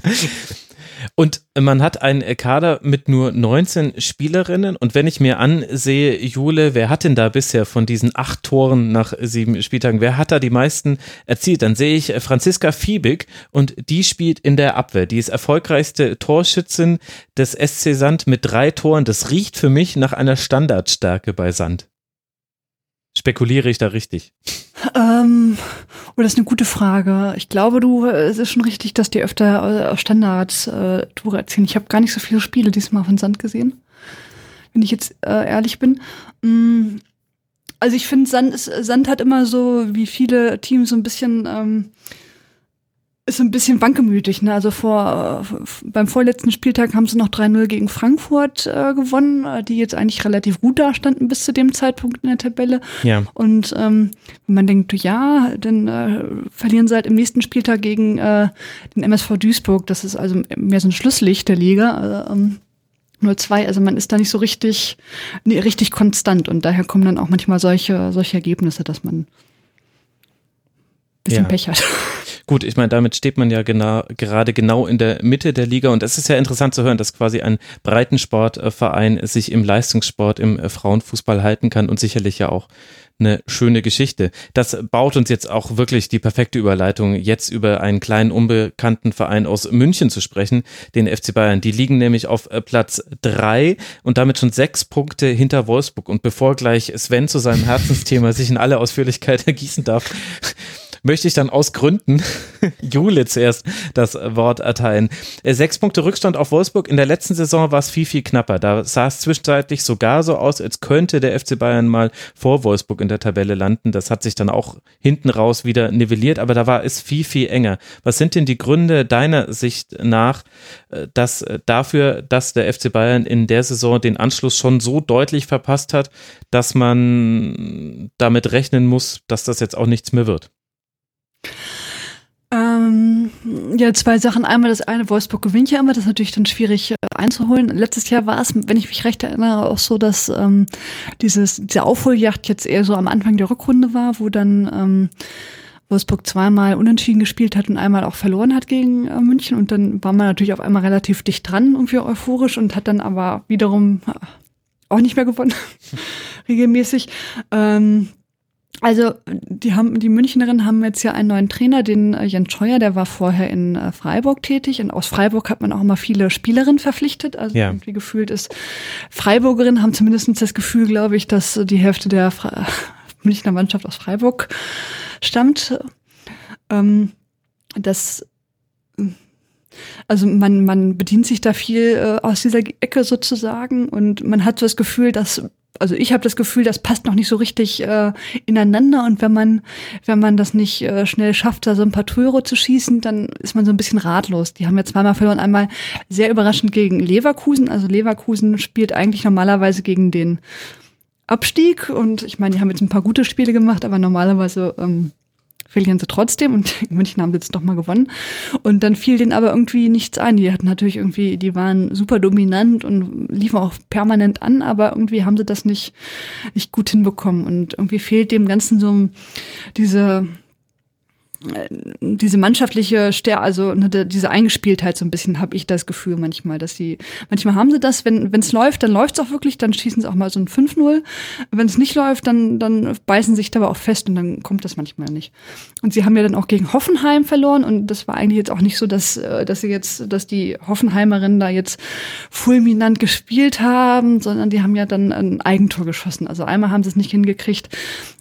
[laughs]
Und man hat einen Kader mit nur 19 Spielerinnen. Und wenn ich mir ansehe, Jule, wer hat denn da bisher von diesen acht Toren nach sieben Spieltagen, wer hat da die meisten erzielt? Dann sehe ich Franziska Fiebig und die spielt in der Abwehr. Die ist erfolgreichste Torschützin des SC Sand mit drei Toren. Das riecht für mich nach einer Standardstärke bei Sand. Spekuliere ich da richtig?
Ähm, oh, das ist eine gute Frage. Ich glaube, du, es ist schon richtig, dass die öfter äh, Standards äh, erzielen. Ich habe gar nicht so viele Spiele diesmal von Sand gesehen, wenn ich jetzt äh, ehrlich bin. Mm, also ich finde, Sand, Sand hat immer so, wie viele Teams, so ein bisschen ähm, ist ein bisschen wankelmütig. Ne? Also vor beim vorletzten Spieltag haben sie noch 3-0 gegen Frankfurt äh, gewonnen, äh, die jetzt eigentlich relativ gut dastanden bis zu dem Zeitpunkt in der Tabelle.
Ja.
Und ähm, wenn man denkt, ja, dann äh, verlieren sie halt im nächsten Spieltag gegen äh, den MSV Duisburg. Das ist also mehr so ein Schlusslicht der Liga. Äh, ähm, 0-2, also man ist da nicht so richtig, nee, richtig konstant und daher kommen dann auch manchmal solche, solche Ergebnisse, dass man ein bisschen ja. Pech hat.
Gut, ich meine, damit steht man ja genau, gerade genau in der Mitte der Liga und es ist ja interessant zu hören, dass quasi ein Breitensportverein sich im Leistungssport, im Frauenfußball halten kann und sicherlich ja auch eine schöne Geschichte. Das baut uns jetzt auch wirklich die perfekte Überleitung, jetzt über einen kleinen unbekannten Verein aus München zu sprechen, den FC Bayern. Die liegen nämlich auf äh, Platz drei und damit schon sechs Punkte hinter Wolfsburg. Und bevor gleich Sven zu seinem Herzensthema sich in alle Ausführlichkeit [laughs] ergießen darf, möchte ich dann aus Gründen [laughs] Jule zuerst das Wort erteilen. Äh, sechs Punkte Rückstand auf Wolfsburg. In der letzten Saison war es viel, viel knapper. Da sah es zwischenzeitlich sogar so aus, als könnte der FC Bayern mal vor Wolfsburg in der Tabelle landen. Das hat sich dann auch hinten raus wieder nivelliert, aber da war es viel, viel enger. Was sind denn die Gründe deiner Sicht nach, äh, dass äh, dafür, dass der FC Bayern in der Saison den Anschluss schon so deutlich verpasst hat, dass man damit rechnen muss, dass das jetzt auch nichts mehr wird?
Ähm, ja, zwei Sachen. Einmal das eine, Wolfsburg gewinnt ja immer, das ist natürlich dann schwierig äh, einzuholen. Letztes Jahr war es, wenn ich mich recht erinnere, auch so, dass ähm, dieses, diese Aufholjagd jetzt eher so am Anfang der Rückrunde war, wo dann ähm, Wolfsburg zweimal unentschieden gespielt hat und einmal auch verloren hat gegen äh, München. Und dann war man natürlich auf einmal relativ dicht dran, irgendwie euphorisch und hat dann aber wiederum äh, auch nicht mehr gewonnen, [laughs] regelmäßig. Ähm, also die haben die Münchnerinnen haben jetzt ja einen neuen Trainer, den äh, Jens Scheuer, der war vorher in äh, Freiburg tätig und aus Freiburg hat man auch immer viele Spielerinnen verpflichtet. Also ja. irgendwie gefühlt ist Freiburgerinnen haben zumindest das Gefühl, glaube ich, dass die Hälfte der Fre [laughs] Münchner Mannschaft aus Freiburg stammt. Ähm, das also man, man bedient sich da viel äh, aus dieser Ecke sozusagen und man hat so das Gefühl, dass also ich habe das Gefühl, das passt noch nicht so richtig äh, ineinander und wenn man wenn man das nicht äh, schnell schafft, da so ein paar Tore zu schießen, dann ist man so ein bisschen ratlos. Die haben ja zweimal verloren, einmal sehr überraschend gegen Leverkusen. Also Leverkusen spielt eigentlich normalerweise gegen den Abstieg und ich meine, die haben jetzt ein paar gute Spiele gemacht, aber normalerweise ähm, verlieren sie trotzdem und [laughs] München haben sie jetzt doch mal gewonnen. Und dann fiel denen aber irgendwie nichts ein. Die hatten natürlich irgendwie, die waren super dominant und liefen auch permanent an, aber irgendwie haben sie das nicht, nicht gut hinbekommen. Und irgendwie fehlt dem Ganzen so diese, diese mannschaftliche Stärke, also ne, diese Eingespieltheit so ein bisschen habe ich das Gefühl manchmal, dass sie, manchmal haben sie das, wenn es läuft, dann läuft es auch wirklich, dann schießen sie auch mal so ein 5-0. Wenn es nicht läuft, dann, dann beißen sie sich dabei auch fest und dann kommt das manchmal nicht. Und sie haben ja dann auch gegen Hoffenheim verloren und das war eigentlich jetzt auch nicht so, dass, äh, dass sie jetzt, dass die Hoffenheimerinnen da jetzt fulminant gespielt haben, sondern die haben ja dann ein Eigentor geschossen. Also einmal haben sie es nicht hingekriegt,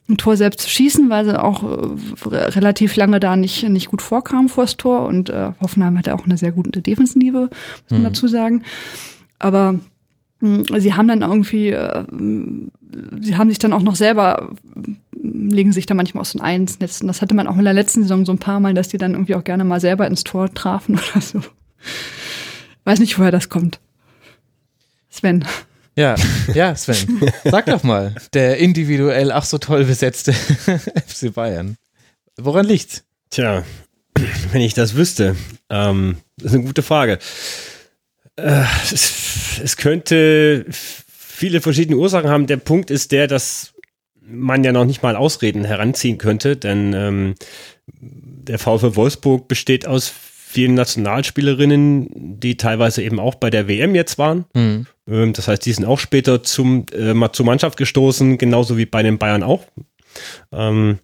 ein Tor selbst zu schießen, weil sie auch äh, relativ lange da nicht, nicht gut vorkamen vor das Tor. Und äh, Hoffenheim hatte auch eine sehr gute Defensive, muss man mhm. dazu sagen. Aber mh, hm, sie haben dann irgendwie, äh, sie haben sich dann auch noch selber, legen sich da manchmal aus den Eins Und das hatte man auch in der letzten Saison so ein paar Mal, dass die dann irgendwie auch gerne mal selber ins Tor trafen [laughs] oder so. Weiß nicht, woher das kommt. Sven.
Ja, ja, Sven. Sag doch mal, der individuell ach so toll besetzte [laughs] FC Bayern. Woran liegt's?
Tja, wenn ich das wüsste, ähm, das ist eine gute Frage. Äh, es, es könnte viele verschiedene Ursachen haben. Der Punkt ist der, dass man ja noch nicht mal Ausreden heranziehen könnte, denn ähm, der VfL Wolfsburg besteht aus vielen Nationalspielerinnen, die teilweise eben auch bei der WM jetzt waren. Mhm. Ähm, das heißt, die sind auch später zum, äh, zur Mannschaft gestoßen, genauso wie bei den Bayern auch. Ähm,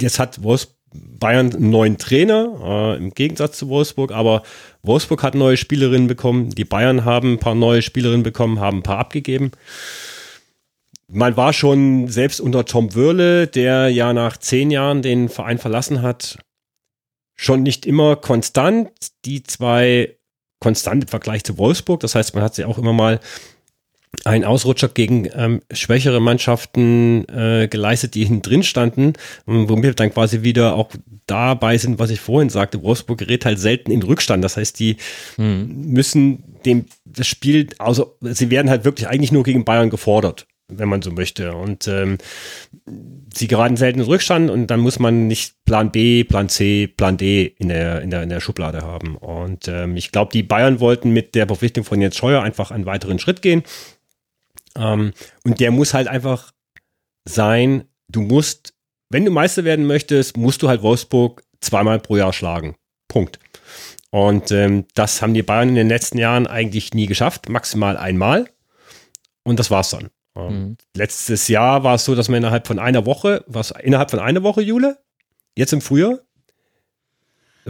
jetzt hat Wolfsburg Bayern einen neuen Trainer, äh, im Gegensatz zu Wolfsburg, aber Wolfsburg hat neue Spielerinnen bekommen, die Bayern haben ein paar neue Spielerinnen bekommen, haben ein paar abgegeben. Man war schon selbst unter Tom Wörle, der ja nach zehn Jahren den Verein verlassen hat, schon nicht immer konstant. Die zwei konstant im Vergleich zu Wolfsburg. Das heißt, man hat sich auch immer mal einen Ausrutscher gegen ähm, schwächere Mannschaften äh, geleistet, die hinten drin standen, womit wir dann quasi wieder auch dabei sind, was ich vorhin sagte. Wolfsburg gerät halt selten in Rückstand. Das heißt, die hm. müssen dem das Spiel, also sie werden halt wirklich eigentlich nur gegen Bayern gefordert wenn man so möchte. Und ähm, sie geraten selten in Rückstand und dann muss man nicht Plan B, Plan C, Plan D in der, in der, in der Schublade haben. Und ähm, ich glaube, die Bayern wollten mit der Verpflichtung von Jens Scheuer einfach einen weiteren Schritt gehen. Ähm, und der muss halt einfach sein, du musst, wenn du Meister werden möchtest, musst du halt Wolfsburg zweimal pro Jahr schlagen. Punkt. Und ähm, das haben die Bayern in den letzten Jahren eigentlich nie geschafft, maximal einmal. Und das war's dann. Ähm, mhm. Letztes Jahr war es so, dass man innerhalb von einer Woche, was innerhalb von einer Woche, Jule, jetzt im Frühjahr,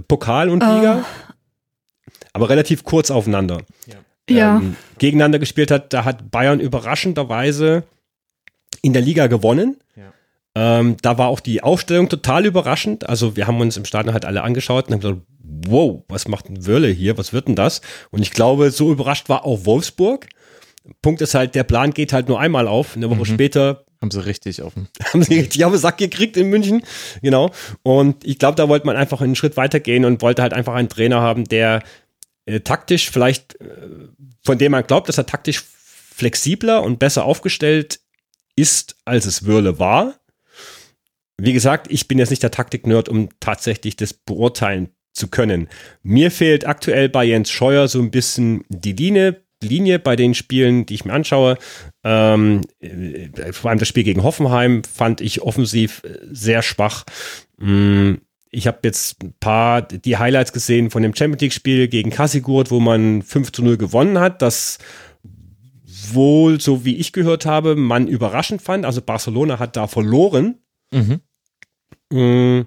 Pokal und Liga, oh. aber relativ kurz aufeinander.
Ja. Ja.
Ähm, gegeneinander gespielt hat, da hat Bayern überraschenderweise in der Liga gewonnen. Ja. Ähm, da war auch die Aufstellung total überraschend. Also wir haben uns im Stadion halt alle angeschaut und haben gesagt, wow, was macht ein Wörle hier? Was wird denn das? Und ich glaube, so überrascht war auch Wolfsburg. Punkt ist halt, der Plan geht halt nur einmal auf. Eine Woche mhm. später
haben sie richtig auf [laughs]
haben sie richtig auf den Sack gekriegt in München. Genau. Und ich glaube, da wollte man einfach einen Schritt weitergehen und wollte halt einfach einen Trainer haben, der äh, taktisch vielleicht, äh, von dem man glaubt, dass er taktisch flexibler und besser aufgestellt ist, als es Würle war. Wie gesagt, ich bin jetzt nicht der Taktik-Nerd, um tatsächlich das beurteilen zu können. Mir fehlt aktuell bei Jens Scheuer so ein bisschen die Linie Linie bei den Spielen, die ich mir anschaue. Ähm, äh, vor allem das Spiel gegen Hoffenheim fand ich offensiv äh, sehr schwach. Mm, ich habe jetzt ein paar die Highlights gesehen von dem Champions League Spiel gegen Kassigurt, wo man 5 zu 0 gewonnen hat. Das wohl, so wie ich gehört habe, man überraschend fand. Also Barcelona hat da verloren. Mhm. Mm,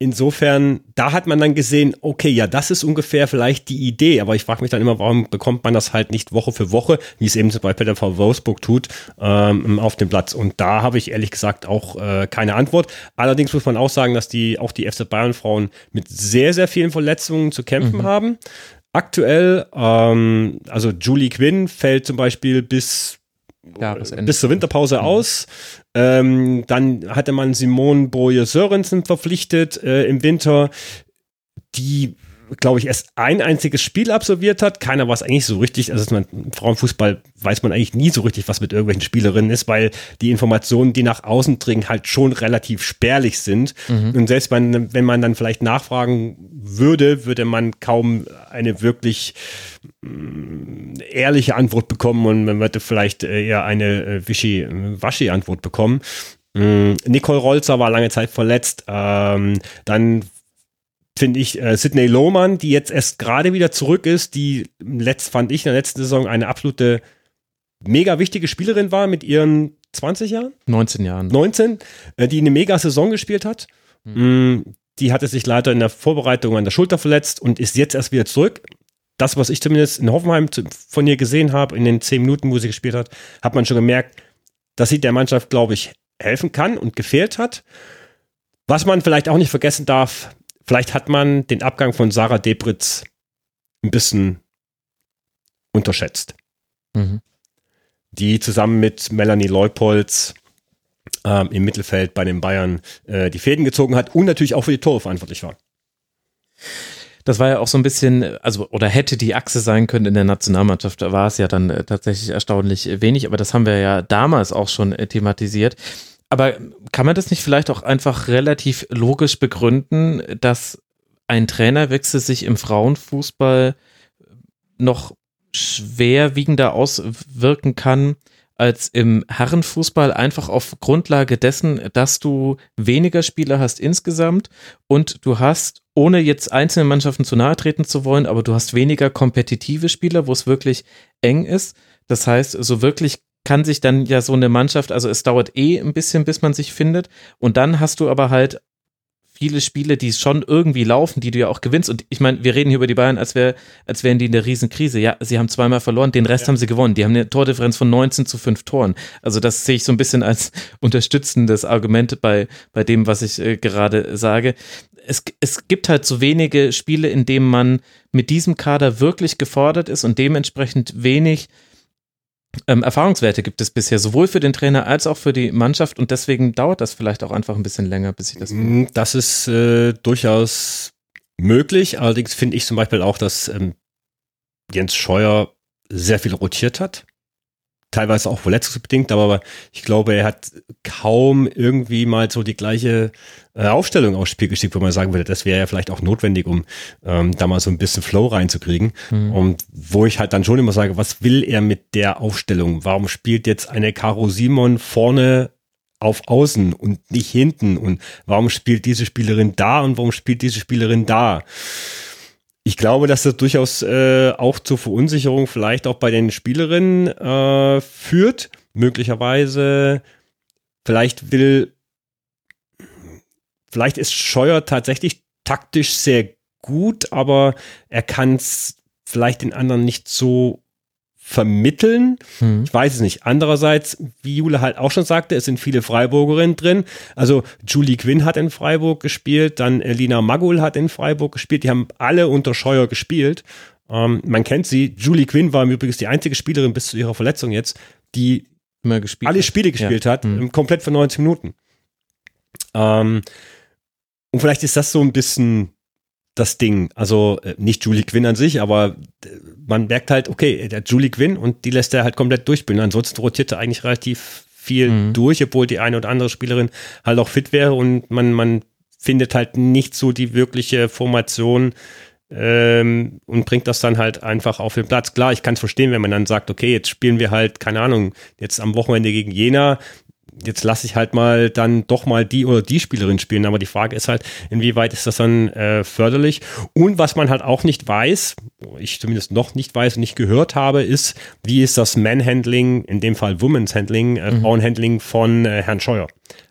Insofern, da hat man dann gesehen, okay, ja, das ist ungefähr vielleicht die Idee, aber ich frage mich dann immer, warum bekommt man das halt nicht Woche für Woche, wie es eben zum Beispiel der V Wolfsburg tut, ähm, auf dem Platz. Und da habe ich ehrlich gesagt auch äh, keine Antwort. Allerdings muss man auch sagen, dass die auch die FC Bayern Frauen mit sehr, sehr vielen Verletzungen zu kämpfen mhm. haben. Aktuell, ähm, also Julie Quinn fällt zum Beispiel bis Jahresende. bis zur Winterpause mhm. aus. Ähm, dann hatte man Simone Boje Sörensen verpflichtet äh, im Winter, die glaube ich, erst ein einziges Spiel absolviert hat. Keiner war es eigentlich so richtig. Also man, im Frauenfußball weiß man eigentlich nie so richtig, was mit irgendwelchen Spielerinnen ist, weil die Informationen, die nach außen dringen, halt schon relativ spärlich sind. Mhm. Und selbst wenn, wenn man dann vielleicht nachfragen würde, würde man kaum eine wirklich äh, ehrliche Antwort bekommen und man würde vielleicht äh, eher eine äh, Wischi-Waschi-Antwort bekommen. Mm, Nicole Rolzer war lange Zeit verletzt. Ähm, dann finde ich, äh, Sidney Lohmann, die jetzt erst gerade wieder zurück ist, die letzt, fand ich in der letzten Saison eine absolute mega wichtige Spielerin war mit ihren 20 Jahren?
19 Jahren.
19, äh, die eine mega Saison gespielt hat. Mhm. Die hatte sich leider in der Vorbereitung an der Schulter verletzt und ist jetzt erst wieder zurück. Das, was ich zumindest in Hoffenheim von ihr gesehen habe, in den 10 Minuten, wo sie gespielt hat, hat man schon gemerkt, dass sie der Mannschaft, glaube ich, helfen kann und gefehlt hat. Was man vielleicht auch nicht vergessen darf, Vielleicht hat man den Abgang von Sarah Debritz ein bisschen unterschätzt. Mhm. Die zusammen mit Melanie Leupolz ähm, im Mittelfeld bei den Bayern äh, die Fäden gezogen hat und natürlich auch für die Tore verantwortlich war.
Das war ja auch so ein bisschen, also oder hätte die Achse sein können in der Nationalmannschaft, da war es ja dann äh, tatsächlich erstaunlich wenig, aber das haben wir ja damals auch schon äh, thematisiert. Aber kann man das nicht vielleicht auch einfach relativ logisch begründen, dass ein Trainerwechsel sich im Frauenfußball noch schwerwiegender auswirken kann als im Herrenfußball, einfach auf Grundlage dessen, dass du weniger Spieler hast insgesamt und du hast, ohne jetzt einzelnen Mannschaften zu nahe treten zu wollen, aber du hast weniger kompetitive Spieler, wo es wirklich eng ist. Das heißt, so wirklich kann sich dann ja so eine Mannschaft, also es dauert eh ein bisschen, bis man sich findet. Und dann hast du aber halt viele Spiele, die schon irgendwie laufen, die du ja auch gewinnst. Und ich meine, wir reden hier über die Bayern, als, wär, als wären die in der Riesenkrise. Ja, sie haben zweimal verloren, den Rest ja. haben sie gewonnen. Die haben eine Tordifferenz von 19 zu 5 Toren. Also das sehe ich so ein bisschen als [laughs] unterstützendes Argument bei, bei dem, was ich äh, gerade sage. Es, es gibt halt so wenige Spiele, in denen man mit diesem Kader wirklich gefordert ist und dementsprechend wenig ähm, Erfahrungswerte gibt es bisher, sowohl für den Trainer als auch für die Mannschaft und deswegen dauert das vielleicht auch einfach ein bisschen länger, bis ich das.
Mm, das ist äh, durchaus möglich. Allerdings finde ich zum Beispiel auch, dass ähm, Jens Scheuer sehr viel rotiert hat teilweise auch verletzungsbedingt, aber ich glaube, er hat kaum irgendwie mal so die gleiche äh, Aufstellung aufs Spiel geschickt, wo man sagen würde, das wäre ja vielleicht auch notwendig, um ähm, da mal so ein bisschen Flow reinzukriegen. Mhm. Und wo ich halt dann schon immer sage, was will er mit der Aufstellung? Warum spielt jetzt eine Caro Simon vorne auf Außen und nicht hinten? Und warum spielt diese Spielerin da und warum spielt diese Spielerin da? Ich glaube, dass das durchaus äh, auch zur Verunsicherung vielleicht auch bei den Spielerinnen äh, führt. Möglicherweise, vielleicht will, vielleicht ist Scheuer tatsächlich taktisch sehr gut, aber er kann es vielleicht den anderen nicht so vermitteln. Mhm. Ich weiß es nicht. Andererseits, wie Jule halt auch schon sagte, es sind viele Freiburgerinnen drin. Also Julie Quinn hat in Freiburg gespielt, dann Elina Magul hat in Freiburg gespielt. Die haben alle unter Scheuer gespielt. Ähm, man kennt sie. Julie Quinn war übrigens die einzige Spielerin bis zu ihrer Verletzung jetzt, die alle hat. Spiele gespielt ja. hat, mhm. komplett für 90 Minuten. Ähm, und vielleicht ist das so ein bisschen das Ding. Also äh, nicht Julie Quinn an sich, aber äh, man merkt halt, okay, der Julie Quinn und die lässt er halt komplett durchspielen. Ansonsten rotiert er eigentlich relativ viel mhm. durch, obwohl die eine oder andere Spielerin halt auch fit wäre und man, man findet halt nicht so die wirkliche Formation ähm, und bringt das dann halt einfach auf den Platz. Klar, ich kann es verstehen, wenn man dann sagt, okay, jetzt spielen wir halt, keine Ahnung, jetzt am Wochenende gegen Jena, jetzt lasse ich halt mal dann doch mal die oder die Spielerin spielen. Aber die Frage ist halt, inwieweit ist das dann äh, förderlich? Und was man halt auch nicht weiß, ich zumindest noch nicht weiß und nicht gehört habe, ist, wie ist das Manhandling, in dem Fall Women's Handling, äh, mhm. Frauenhandling von äh, Herrn Scheuer?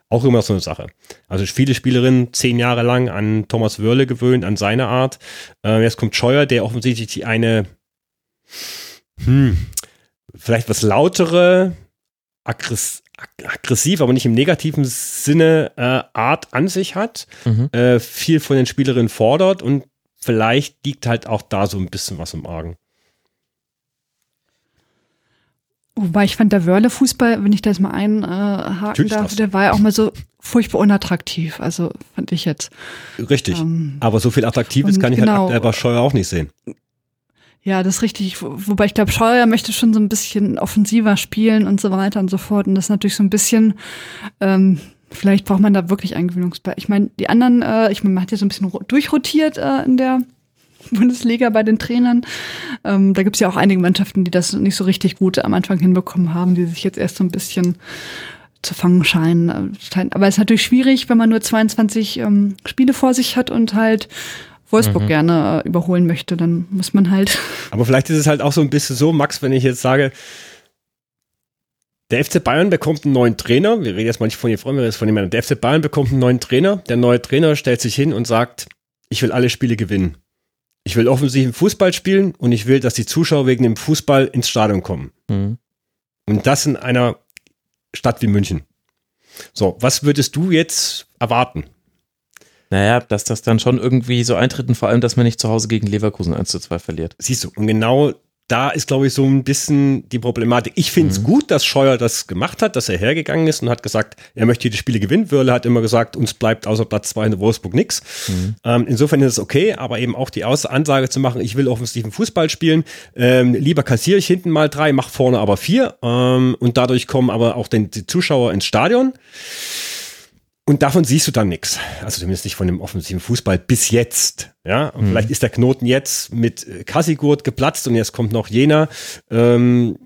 Auch immer so eine Sache. Also viele Spielerinnen zehn Jahre lang an Thomas Wörle gewöhnt, an seine Art. Äh, jetzt kommt Scheuer, der offensichtlich eine, hm, vielleicht was lautere, aggress aggressiv, aber nicht im negativen Sinne äh, Art an sich hat, mhm. äh, viel von den Spielerinnen fordert und vielleicht liegt halt auch da so ein bisschen was im Argen.
Wobei ich fand, der Wörle-Fußball, wenn ich das mal einhaken äh, darf, der war ja auch mal so furchtbar unattraktiv. Also fand ich jetzt.
Richtig. Ähm, aber so viel Attraktives kann ich halt genau, halt bei Scheuer auch nicht sehen.
Ja, das ist richtig. Wobei ich glaube, Scheuer möchte schon so ein bisschen offensiver spielen und so weiter und so fort. Und das ist natürlich so ein bisschen, ähm, vielleicht braucht man da wirklich Eingewöhnungsbei. Ich meine, die anderen, äh, ich meine, man hat ja so ein bisschen durchrotiert äh, in der [laughs] Bundesliga bei den Trainern. Ähm, da gibt's ja auch einige Mannschaften, die das nicht so richtig gut am Anfang hinbekommen haben, die sich jetzt erst so ein bisschen zu fangen scheinen. Aber es ist natürlich schwierig, wenn man nur 22 ähm, Spiele vor sich hat und halt Wolfsburg mhm. gerne äh, überholen möchte, dann muss man halt. [laughs]
Aber vielleicht ist es halt auch so ein bisschen so, Max, wenn ich jetzt sage, der FC Bayern bekommt einen neuen Trainer. Wir reden jetzt mal nicht von den Freunden, wir reden jetzt von dem Der FC Bayern bekommt einen neuen Trainer. Der neue Trainer stellt sich hin und sagt, ich will alle Spiele gewinnen. Ich will offensiven Fußball spielen und ich will, dass die Zuschauer wegen dem Fußball ins Stadion kommen. Mhm. Und das in einer Stadt wie München. So, was würdest du jetzt erwarten?
Naja, dass das dann schon irgendwie so eintritt und vor allem, dass man nicht zu Hause gegen Leverkusen 1 zu 2 verliert.
Siehst du, und genau da ist, glaube ich, so ein bisschen die Problematik. Ich finde es mhm. gut, dass Scheuer das gemacht hat, dass er hergegangen ist und hat gesagt, er möchte die Spiele gewinnen. Wörle hat immer gesagt, uns bleibt außer Platz 2 in der Wolfsburg nichts. Mhm. Ähm, insofern ist es okay, aber eben auch die Aus Ansage zu machen, ich will offensiven Fußball spielen. Ähm, lieber kassiere ich hinten mal drei, mach vorne aber vier. Ähm, und dadurch kommen aber auch den, die Zuschauer ins Stadion. Und davon siehst du dann nichts. Also zumindest nicht von dem offensiven Fußball bis jetzt. Ja, und mhm. vielleicht ist der Knoten jetzt mit Kassigurt geplatzt und jetzt kommt noch jener. Ähm,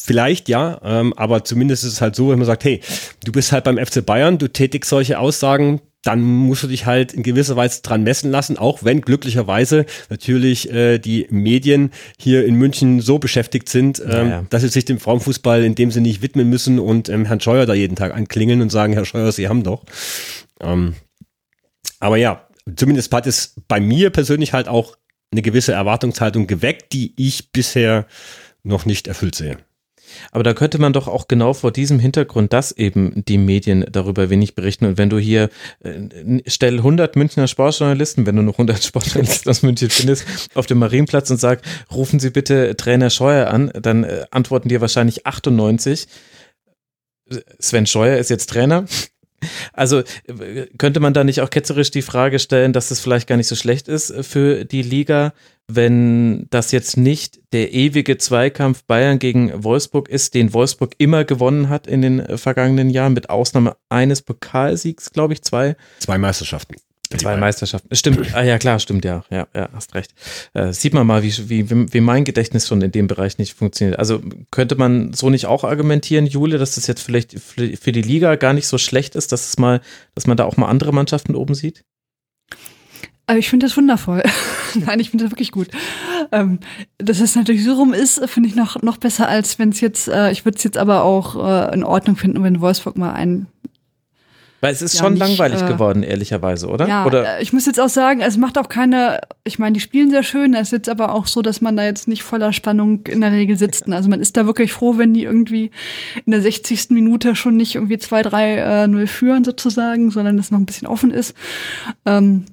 Vielleicht ja, ähm, aber zumindest ist es halt so, wenn man sagt, hey, du bist halt beim FC Bayern, du tätigst solche Aussagen, dann musst du dich halt in gewisser Weise dran messen lassen, auch wenn glücklicherweise natürlich äh, die Medien hier in München so beschäftigt sind, ähm, ja, ja. dass sie sich dem Frauenfußball in dem Sinne nicht widmen müssen und ähm, Herrn Scheuer da jeden Tag anklingeln und sagen, Herr Scheuer, Sie haben doch. Ähm, aber ja, zumindest hat es bei mir persönlich halt auch eine gewisse Erwartungshaltung geweckt, die ich bisher noch nicht erfüllt sehe.
Aber da könnte man doch auch genau vor diesem Hintergrund, dass eben die Medien darüber wenig berichten. Und wenn du hier, äh, stell 100 Münchner Sportjournalisten, wenn du noch 100 Sportjournalisten aus München findest, auf dem Marienplatz und sag, rufen Sie bitte Trainer Scheuer an, dann äh, antworten dir wahrscheinlich 98. Sven Scheuer ist jetzt Trainer. Also könnte man da nicht auch ketzerisch die Frage stellen, dass es vielleicht gar nicht so schlecht ist für die Liga, wenn das jetzt nicht der ewige Zweikampf Bayern gegen Wolfsburg ist, den Wolfsburg immer gewonnen hat in den vergangenen Jahren, mit Ausnahme eines Pokalsiegs, glaube ich, zwei.
Zwei Meisterschaften.
Zwei Meisterschaften. Stimmt. [clears throat] Ah ja, klar, stimmt, ja. Ja, ja hast recht. Äh, sieht man mal, wie, wie, wie mein Gedächtnis schon in dem Bereich nicht funktioniert. Also könnte man so nicht auch argumentieren, Jule, dass das jetzt vielleicht für die Liga gar nicht so schlecht ist, dass es mal, dass man da auch mal andere Mannschaften oben sieht?
Aber ich finde das wundervoll. [laughs] Nein, ich finde das wirklich gut. Ähm, dass es natürlich so rum ist, finde ich noch, noch besser, als wenn es jetzt, äh, ich würde es jetzt aber auch äh, in Ordnung finden, wenn Wolfsburg mal einen
weil es ist ja, schon nicht, langweilig äh, geworden, ehrlicherweise, oder?
Ja,
oder?
Äh, ich muss jetzt auch sagen, es macht auch keine, ich meine, die spielen sehr schön, es ist jetzt aber auch so, dass man da jetzt nicht voller Spannung in der Regel sitzt. Also man ist da wirklich froh, wenn die irgendwie in der 60. Minute schon nicht irgendwie 2-3-0 äh, führen sozusagen, sondern es noch ein bisschen offen ist. Ähm,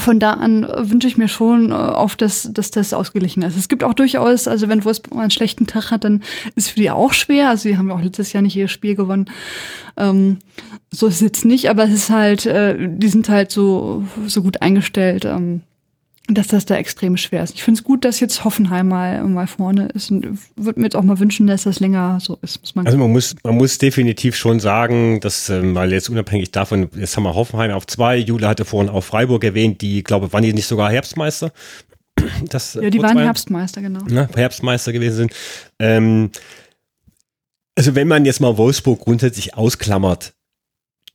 von da an wünsche ich mir schon äh, auf, dass, dass das ausgeglichen ist. Es gibt auch durchaus, also wenn Wolfsburg einen schlechten Tag hat, dann ist für die auch schwer. Also sie haben ja auch letztes Jahr nicht ihr Spiel gewonnen. Ähm, so ist es jetzt nicht, aber es ist halt, äh, die sind halt so, so gut eingestellt. Ähm, dass das da extrem schwer ist. Ich finde es gut, dass jetzt Hoffenheim mal, mal vorne ist und würde mir jetzt auch mal wünschen, dass das länger so ist.
Man also man muss, man muss definitiv schon sagen, dass, ähm, weil jetzt unabhängig davon, jetzt haben wir Hoffenheim auf zwei, Jule hatte vorhin auch Freiburg erwähnt, die, glaube, waren die nicht sogar Herbstmeister?
Das, ja, die waren Herbstmeister, genau.
Ja, Herbstmeister gewesen sind. Ähm, also wenn man jetzt mal Wolfsburg grundsätzlich ausklammert,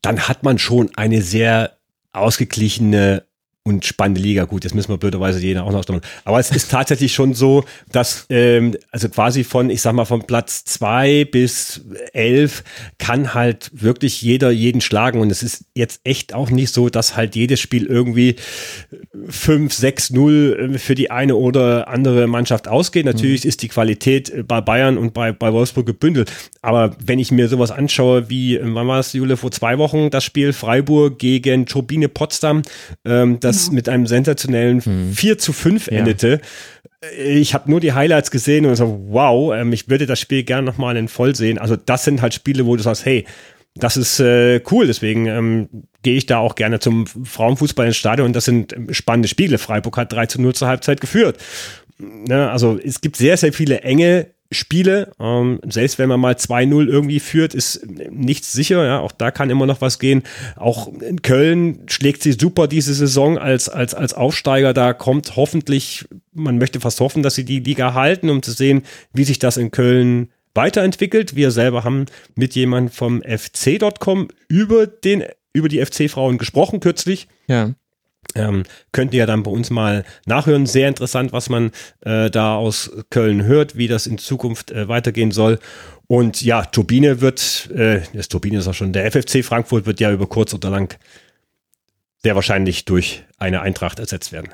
dann hat man schon eine sehr ausgeglichene und spannende Liga. Gut, jetzt müssen wir blöderweise jeder auch noch stimmen. Aber es ist tatsächlich schon so, dass ähm, also quasi von, ich sag mal, von Platz zwei bis elf kann halt wirklich jeder jeden schlagen. Und es ist jetzt echt auch nicht so, dass halt jedes Spiel irgendwie fünf, sechs, null äh, für die eine oder andere Mannschaft ausgeht. Natürlich mhm. ist die Qualität äh, bei Bayern und bei, bei Wolfsburg gebündelt. Aber wenn ich mir sowas anschaue, wie, äh, wann war es, Jule, vor zwei Wochen, das Spiel Freiburg gegen Turbine Potsdam, ähm, das genau. mit einem sensationellen mhm. 4 zu 5 endete. Ja. Ich habe nur die Highlights gesehen und so, wow, ähm, ich würde das Spiel gerne nochmal in voll sehen. Also das sind halt Spiele, wo du sagst, hey, das ist äh, cool, deswegen ähm, gehe ich da auch gerne zum Frauenfußball ins Stadion das sind ähm, spannende Spiele. Freiburg hat 3 zu 0 zur Halbzeit geführt. Ne, also es gibt sehr, sehr viele enge Spiele. Ähm, selbst wenn man mal 2-0 irgendwie führt, ist nichts sicher. Ja, auch da kann immer noch was gehen. Auch in Köln schlägt sie super diese Saison als, als, als Aufsteiger. Da kommt hoffentlich, man möchte fast hoffen, dass sie die Liga halten, um zu sehen, wie sich das in Köln weiterentwickelt. Wir selber haben mit jemandem vom FC.com über den, über die FC-Frauen gesprochen kürzlich.
Ja.
Ähm, könnt ihr ja dann bei uns mal nachhören. Sehr interessant, was man äh, da aus Köln hört, wie das in Zukunft äh, weitergehen soll. Und ja, Turbine wird, äh, das Turbine ist auch schon, der FFC Frankfurt wird ja über kurz oder lang sehr wahrscheinlich durch eine Eintracht ersetzt werden.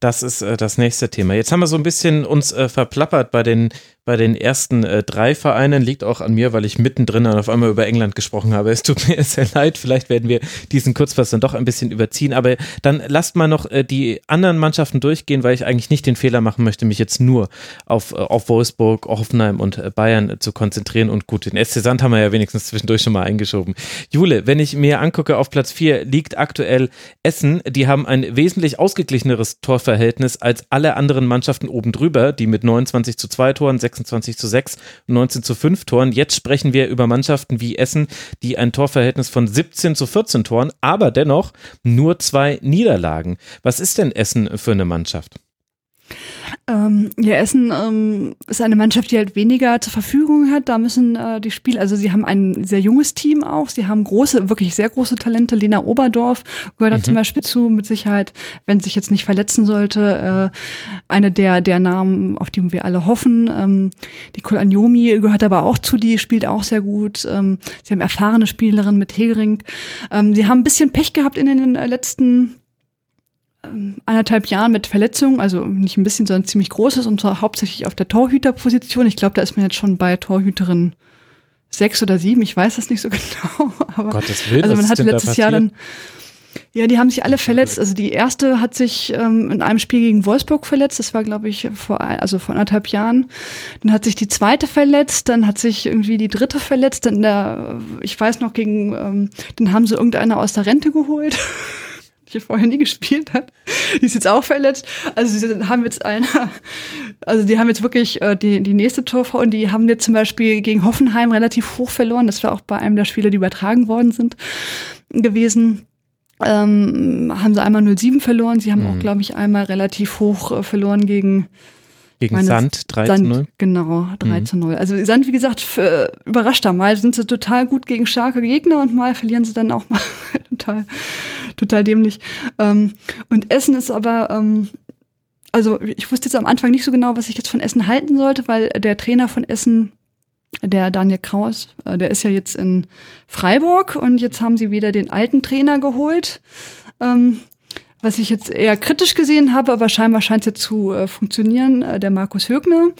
Das ist äh, das nächste Thema. Jetzt haben wir so ein bisschen uns äh, verplappert bei den bei den ersten äh, drei Vereinen. Liegt auch an mir, weil ich mittendrin dann auf einmal über England gesprochen habe. Es tut [laughs] mir sehr leid. Vielleicht werden wir diesen Kurzpass dann doch ein bisschen überziehen. Aber dann lasst mal noch äh, die anderen Mannschaften durchgehen, weil ich eigentlich nicht den Fehler machen möchte, mich jetzt nur auf, äh, auf Wolfsburg, Hoffenheim und äh, Bayern zu konzentrieren. Und gut, den SC Sand haben wir ja wenigstens zwischendurch schon mal eingeschoben. Jule, wenn ich mir angucke, auf Platz 4 liegt aktuell Essen. Die haben ein wesentlich ausgeglicheneres Torverhältnis als alle anderen Mannschaften oben drüber, die mit 29 zu 2 Toren, 6 26 zu 6 und 19 zu 5 Toren. Jetzt sprechen wir über Mannschaften wie Essen, die ein Torverhältnis von 17 zu 14 Toren, aber dennoch nur zwei Niederlagen. Was ist denn Essen für eine Mannschaft?
Ähm, ja, Essen ähm, ist eine Mannschaft, die halt weniger zur Verfügung hat. Da müssen äh, die Spieler, also sie haben ein sehr junges Team auch. Sie haben große, wirklich sehr große Talente. Lena Oberdorf gehört da mhm. zum Beispiel zu, mit Sicherheit, wenn sich jetzt nicht verletzen sollte, äh, eine der, der Namen, auf die wir alle hoffen. Ähm, die Anjomi gehört aber auch zu, die spielt auch sehr gut. Ähm, sie haben erfahrene Spielerinnen mit Hegering. Ähm, sie haben ein bisschen Pech gehabt in den letzten ähm, anderthalb Jahren mit Verletzungen, also nicht ein bisschen, sondern ziemlich großes und zwar hauptsächlich auf der Torhüterposition. Ich glaube, da ist man jetzt schon bei Torhüterin sechs oder sieben, ich weiß das nicht so [laughs] genau.
Aber Gottes Willen,
also man hat letztes Jahr dann ja, die haben sich alle verletzt. Also die erste hat sich ähm, in einem Spiel gegen Wolfsburg verletzt. Das war, glaube ich, vor also vor anderthalb Jahren. Dann hat sich die zweite verletzt. Dann hat sich irgendwie die dritte verletzt. Dann der, ich weiß noch gegen, ähm, dann haben sie irgendeiner aus der Rente geholt. [laughs] die vorher nie gespielt hat. Die ist jetzt auch verletzt. Also sie haben jetzt eine, [laughs] also die haben jetzt wirklich äh, die, die nächste Torfrau und die haben jetzt zum Beispiel gegen Hoffenheim relativ hoch verloren. Das war auch bei einem der Spiele, die übertragen worden sind, gewesen. Ähm, haben sie einmal 0-7 verloren. Sie haben mhm. auch, glaube ich, einmal relativ hoch äh, verloren gegen
gegen meine, Sand 3 0.
Genau, 3 mhm. 0. Also Sand, wie gesagt, für, überrascht da. Mal sind sie total gut gegen starke Gegner und mal verlieren sie dann auch mal [laughs] total, total dämlich. Ähm, und Essen ist aber, ähm, also ich wusste jetzt am Anfang nicht so genau, was ich jetzt von Essen halten sollte, weil der Trainer von Essen, der Daniel Kraus, äh, der ist ja jetzt in Freiburg und jetzt haben sie wieder den alten Trainer geholt. Ähm, was ich jetzt eher kritisch gesehen habe, aber scheinbar scheint es jetzt zu äh, funktionieren, äh, der Markus Högner.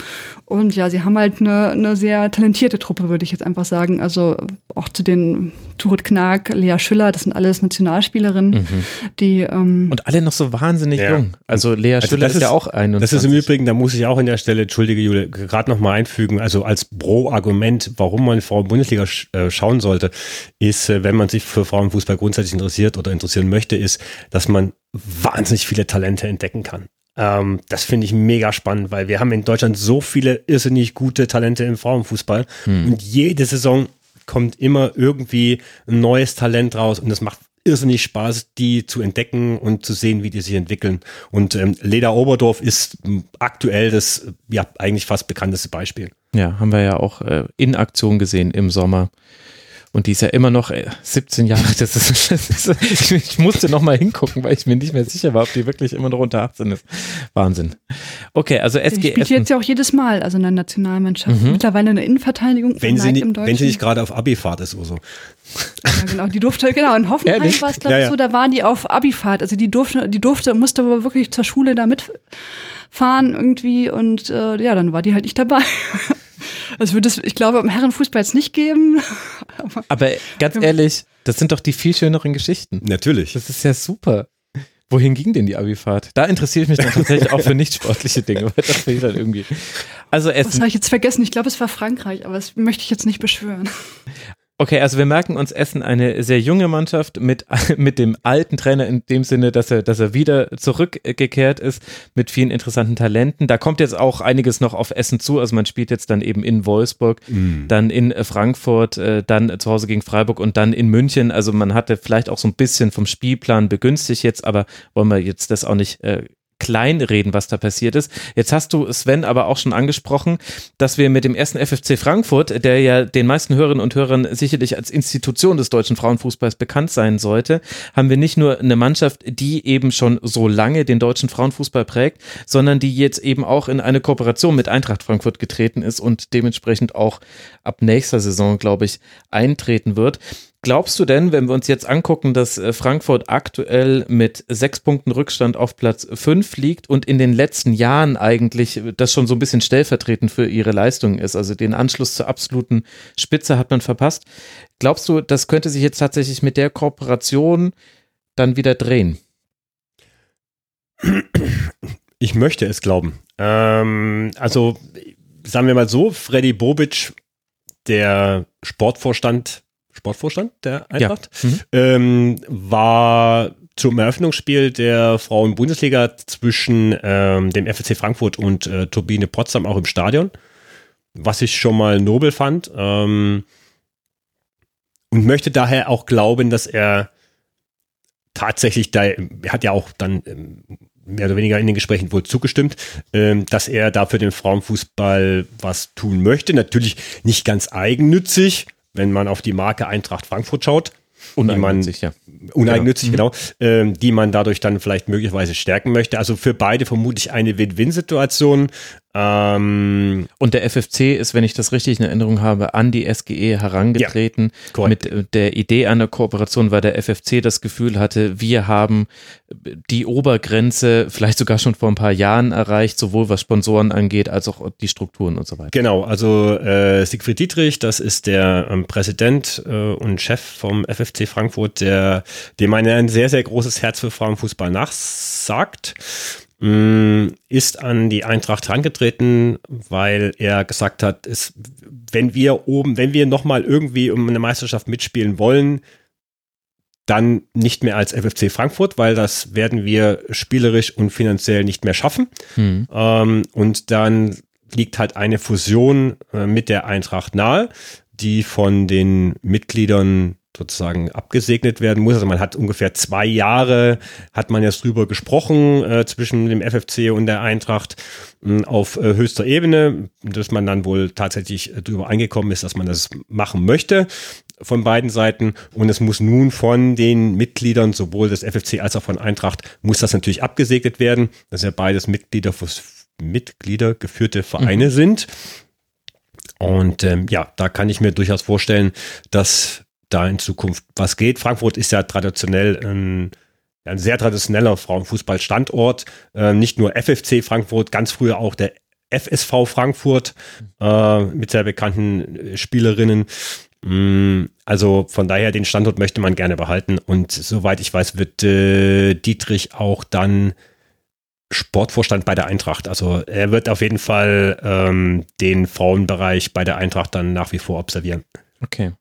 Und ja, sie haben halt eine, eine sehr talentierte Truppe, würde ich jetzt einfach sagen. Also auch zu den Turit Knag, Lea Schüller, das sind alles Nationalspielerinnen, mhm. die ähm,
Und alle noch so wahnsinnig ja. jung. Also Lea also Schüller ist, ist, ja auch ein.
Das ist im Übrigen, da muss ich auch in der Stelle, entschuldige Jule, gerade noch mal einfügen, also als Pro-Argument, warum man Frauen-Bundesliga sch äh, schauen sollte, ist, äh, wenn man sich für Frauenfußball grundsätzlich interessiert oder interessieren möchte, ist, dass man wahnsinnig viele Talente entdecken kann. Ähm, das finde ich mega spannend, weil wir haben in Deutschland so viele irrsinnig gute Talente im Frauenfußball hm. und jede Saison kommt immer irgendwie ein neues Talent raus und es macht irrsinnig Spaß, die zu entdecken und zu sehen, wie die sich entwickeln. Und ähm, Leda Oberdorf ist aktuell das ja eigentlich fast bekannteste Beispiel.
Ja, haben wir ja auch äh, in Aktion gesehen im Sommer. Und die ist ja immer noch 17 äh, Jahre. Das ist, [laughs] das ist, ich musste noch mal hingucken, weil ich mir nicht mehr sicher war, ob die wirklich immer noch unter 18 ist. Wahnsinn. Okay, also SG Die
spielt jetzt ja auch jedes Mal, also in der Nationalmannschaft. Mhm. Mittlerweile eine Innenverteidigung.
Wenn sie, nicht, wenn sie nicht gerade auf Abifahrt ist oder so.
Ja, genau. Die durfte, genau, in Hoffenheim war es, glaube ich, ja, ja. so, da waren die auf Abifahrt. Also die durfte, die durfte, musste aber wirklich zur Schule da mitfahren irgendwie und äh, ja, dann war die halt nicht dabei. [laughs] Das würde es, ich glaube, im Herrenfußball jetzt nicht geben. [laughs]
Aber, Aber ganz ehrlich, das sind doch die viel schöneren Geschichten.
Natürlich.
Das ist ja super. Wohin ging denn die Abifahrt? Da interessiere ich mich dann tatsächlich auch für nicht sportliche Dinge, weil das fehlt dann irgendwie. Also Essen.
Das habe ich jetzt vergessen. Ich glaube, es war Frankreich, aber das möchte ich jetzt nicht beschwören.
Okay, also wir merken uns Essen eine sehr junge Mannschaft mit, [laughs] mit dem alten Trainer in dem Sinne, dass er, dass er wieder zurückgekehrt ist mit vielen interessanten Talenten. Da kommt jetzt auch einiges noch auf Essen zu. Also man spielt jetzt dann eben in Wolfsburg, mm. dann in Frankfurt, äh, dann zu Hause gegen Freiburg und dann in München. Also man hatte vielleicht auch so ein bisschen vom Spielplan begünstigt jetzt, aber wollen wir jetzt das auch nicht äh, kleinreden, was da passiert ist. Jetzt hast du, Sven, aber auch schon angesprochen, dass wir mit dem ersten FFC Frankfurt, der ja den meisten Hörerinnen und Hörern sicherlich als Institution des deutschen Frauenfußballs bekannt sein sollte, haben wir nicht nur eine Mannschaft, die eben schon so lange den deutschen Frauenfußball prägt, sondern die jetzt eben auch in eine Kooperation mit Eintracht Frankfurt getreten ist und dementsprechend auch ab nächster Saison, glaube ich, eintreten wird. Glaubst du denn, wenn wir uns jetzt angucken, dass äh, Frankfurt aktuell mit sechs Punkten Rückstand auf Platz fünf liegt und in den letzten Jahren eigentlich das schon so ein bisschen stellvertretend für ihre Leistung ist, also den Anschluss zur absoluten Spitze hat man verpasst. Glaubst du, das könnte sich jetzt tatsächlich mit der Kooperation dann wieder drehen?
Ich möchte es glauben. Ähm, also sagen wir mal so, Freddy Bobic, der Sportvorstand Sportvorstand der Eintracht, ja. mhm. ähm, war zum Eröffnungsspiel der Frauen-Bundesliga zwischen ähm, dem FSC Frankfurt und äh, Turbine Potsdam auch im Stadion, was ich schon mal nobel fand. Ähm, und möchte daher auch glauben, dass er tatsächlich da, er hat ja auch dann ähm, mehr oder weniger in den Gesprächen wohl zugestimmt, ähm, dass er da für den Frauenfußball was tun möchte. Natürlich nicht ganz eigennützig, wenn man auf die Marke Eintracht Frankfurt schaut.
Uneigennützig,
ja. Uneigennützig, genau. genau ähm, die man dadurch dann vielleicht möglicherweise stärken möchte. Also für beide vermutlich eine Win-Win-Situation.
Ähm, und der FFC ist, wenn ich das richtig in Erinnerung habe, an die SGE herangetreten ja, mit äh, der Idee einer Kooperation, weil der FFC das Gefühl hatte, wir haben die Obergrenze vielleicht sogar schon vor ein paar Jahren erreicht, sowohl was Sponsoren angeht, als auch die Strukturen und so weiter.
Genau, also äh, Siegfried Dietrich, das ist der ähm, Präsident äh, und Chef vom FFC Frankfurt, der dem ein sehr, sehr großes Herz für Frauenfußball nachsagt Mm, ist an die Eintracht herangetreten, weil er gesagt hat, es, wenn wir oben, wenn wir nochmal irgendwie um eine Meisterschaft mitspielen wollen, dann nicht mehr als FFC Frankfurt, weil das werden wir spielerisch und finanziell nicht mehr schaffen. Mhm. Ähm, und dann liegt halt eine Fusion äh, mit der Eintracht nahe, die von den Mitgliedern sozusagen abgesegnet werden muss. Also man hat ungefähr zwei Jahre, hat man jetzt drüber gesprochen äh, zwischen dem FFC und der Eintracht äh, auf äh, höchster Ebene, dass man dann wohl tatsächlich äh, drüber eingekommen ist, dass man das machen möchte von beiden Seiten. Und es muss nun von den Mitgliedern sowohl des FFC als auch von Eintracht muss das natürlich abgesegnet werden, dass ja beides Mitglieder, Mitglieder geführte Vereine mhm. sind. Und ähm, ja, da kann ich mir durchaus vorstellen, dass da in Zukunft was geht. Frankfurt ist ja traditionell ein, ein sehr traditioneller Frauenfußballstandort. Äh, nicht nur FFC Frankfurt, ganz früher auch der FSV Frankfurt äh, mit sehr bekannten Spielerinnen. Mm, also von daher, den Standort möchte man gerne behalten. Und soweit ich weiß, wird äh, Dietrich auch dann Sportvorstand bei der Eintracht. Also er wird auf jeden Fall ähm, den Frauenbereich bei der Eintracht dann nach wie vor observieren.
Okay.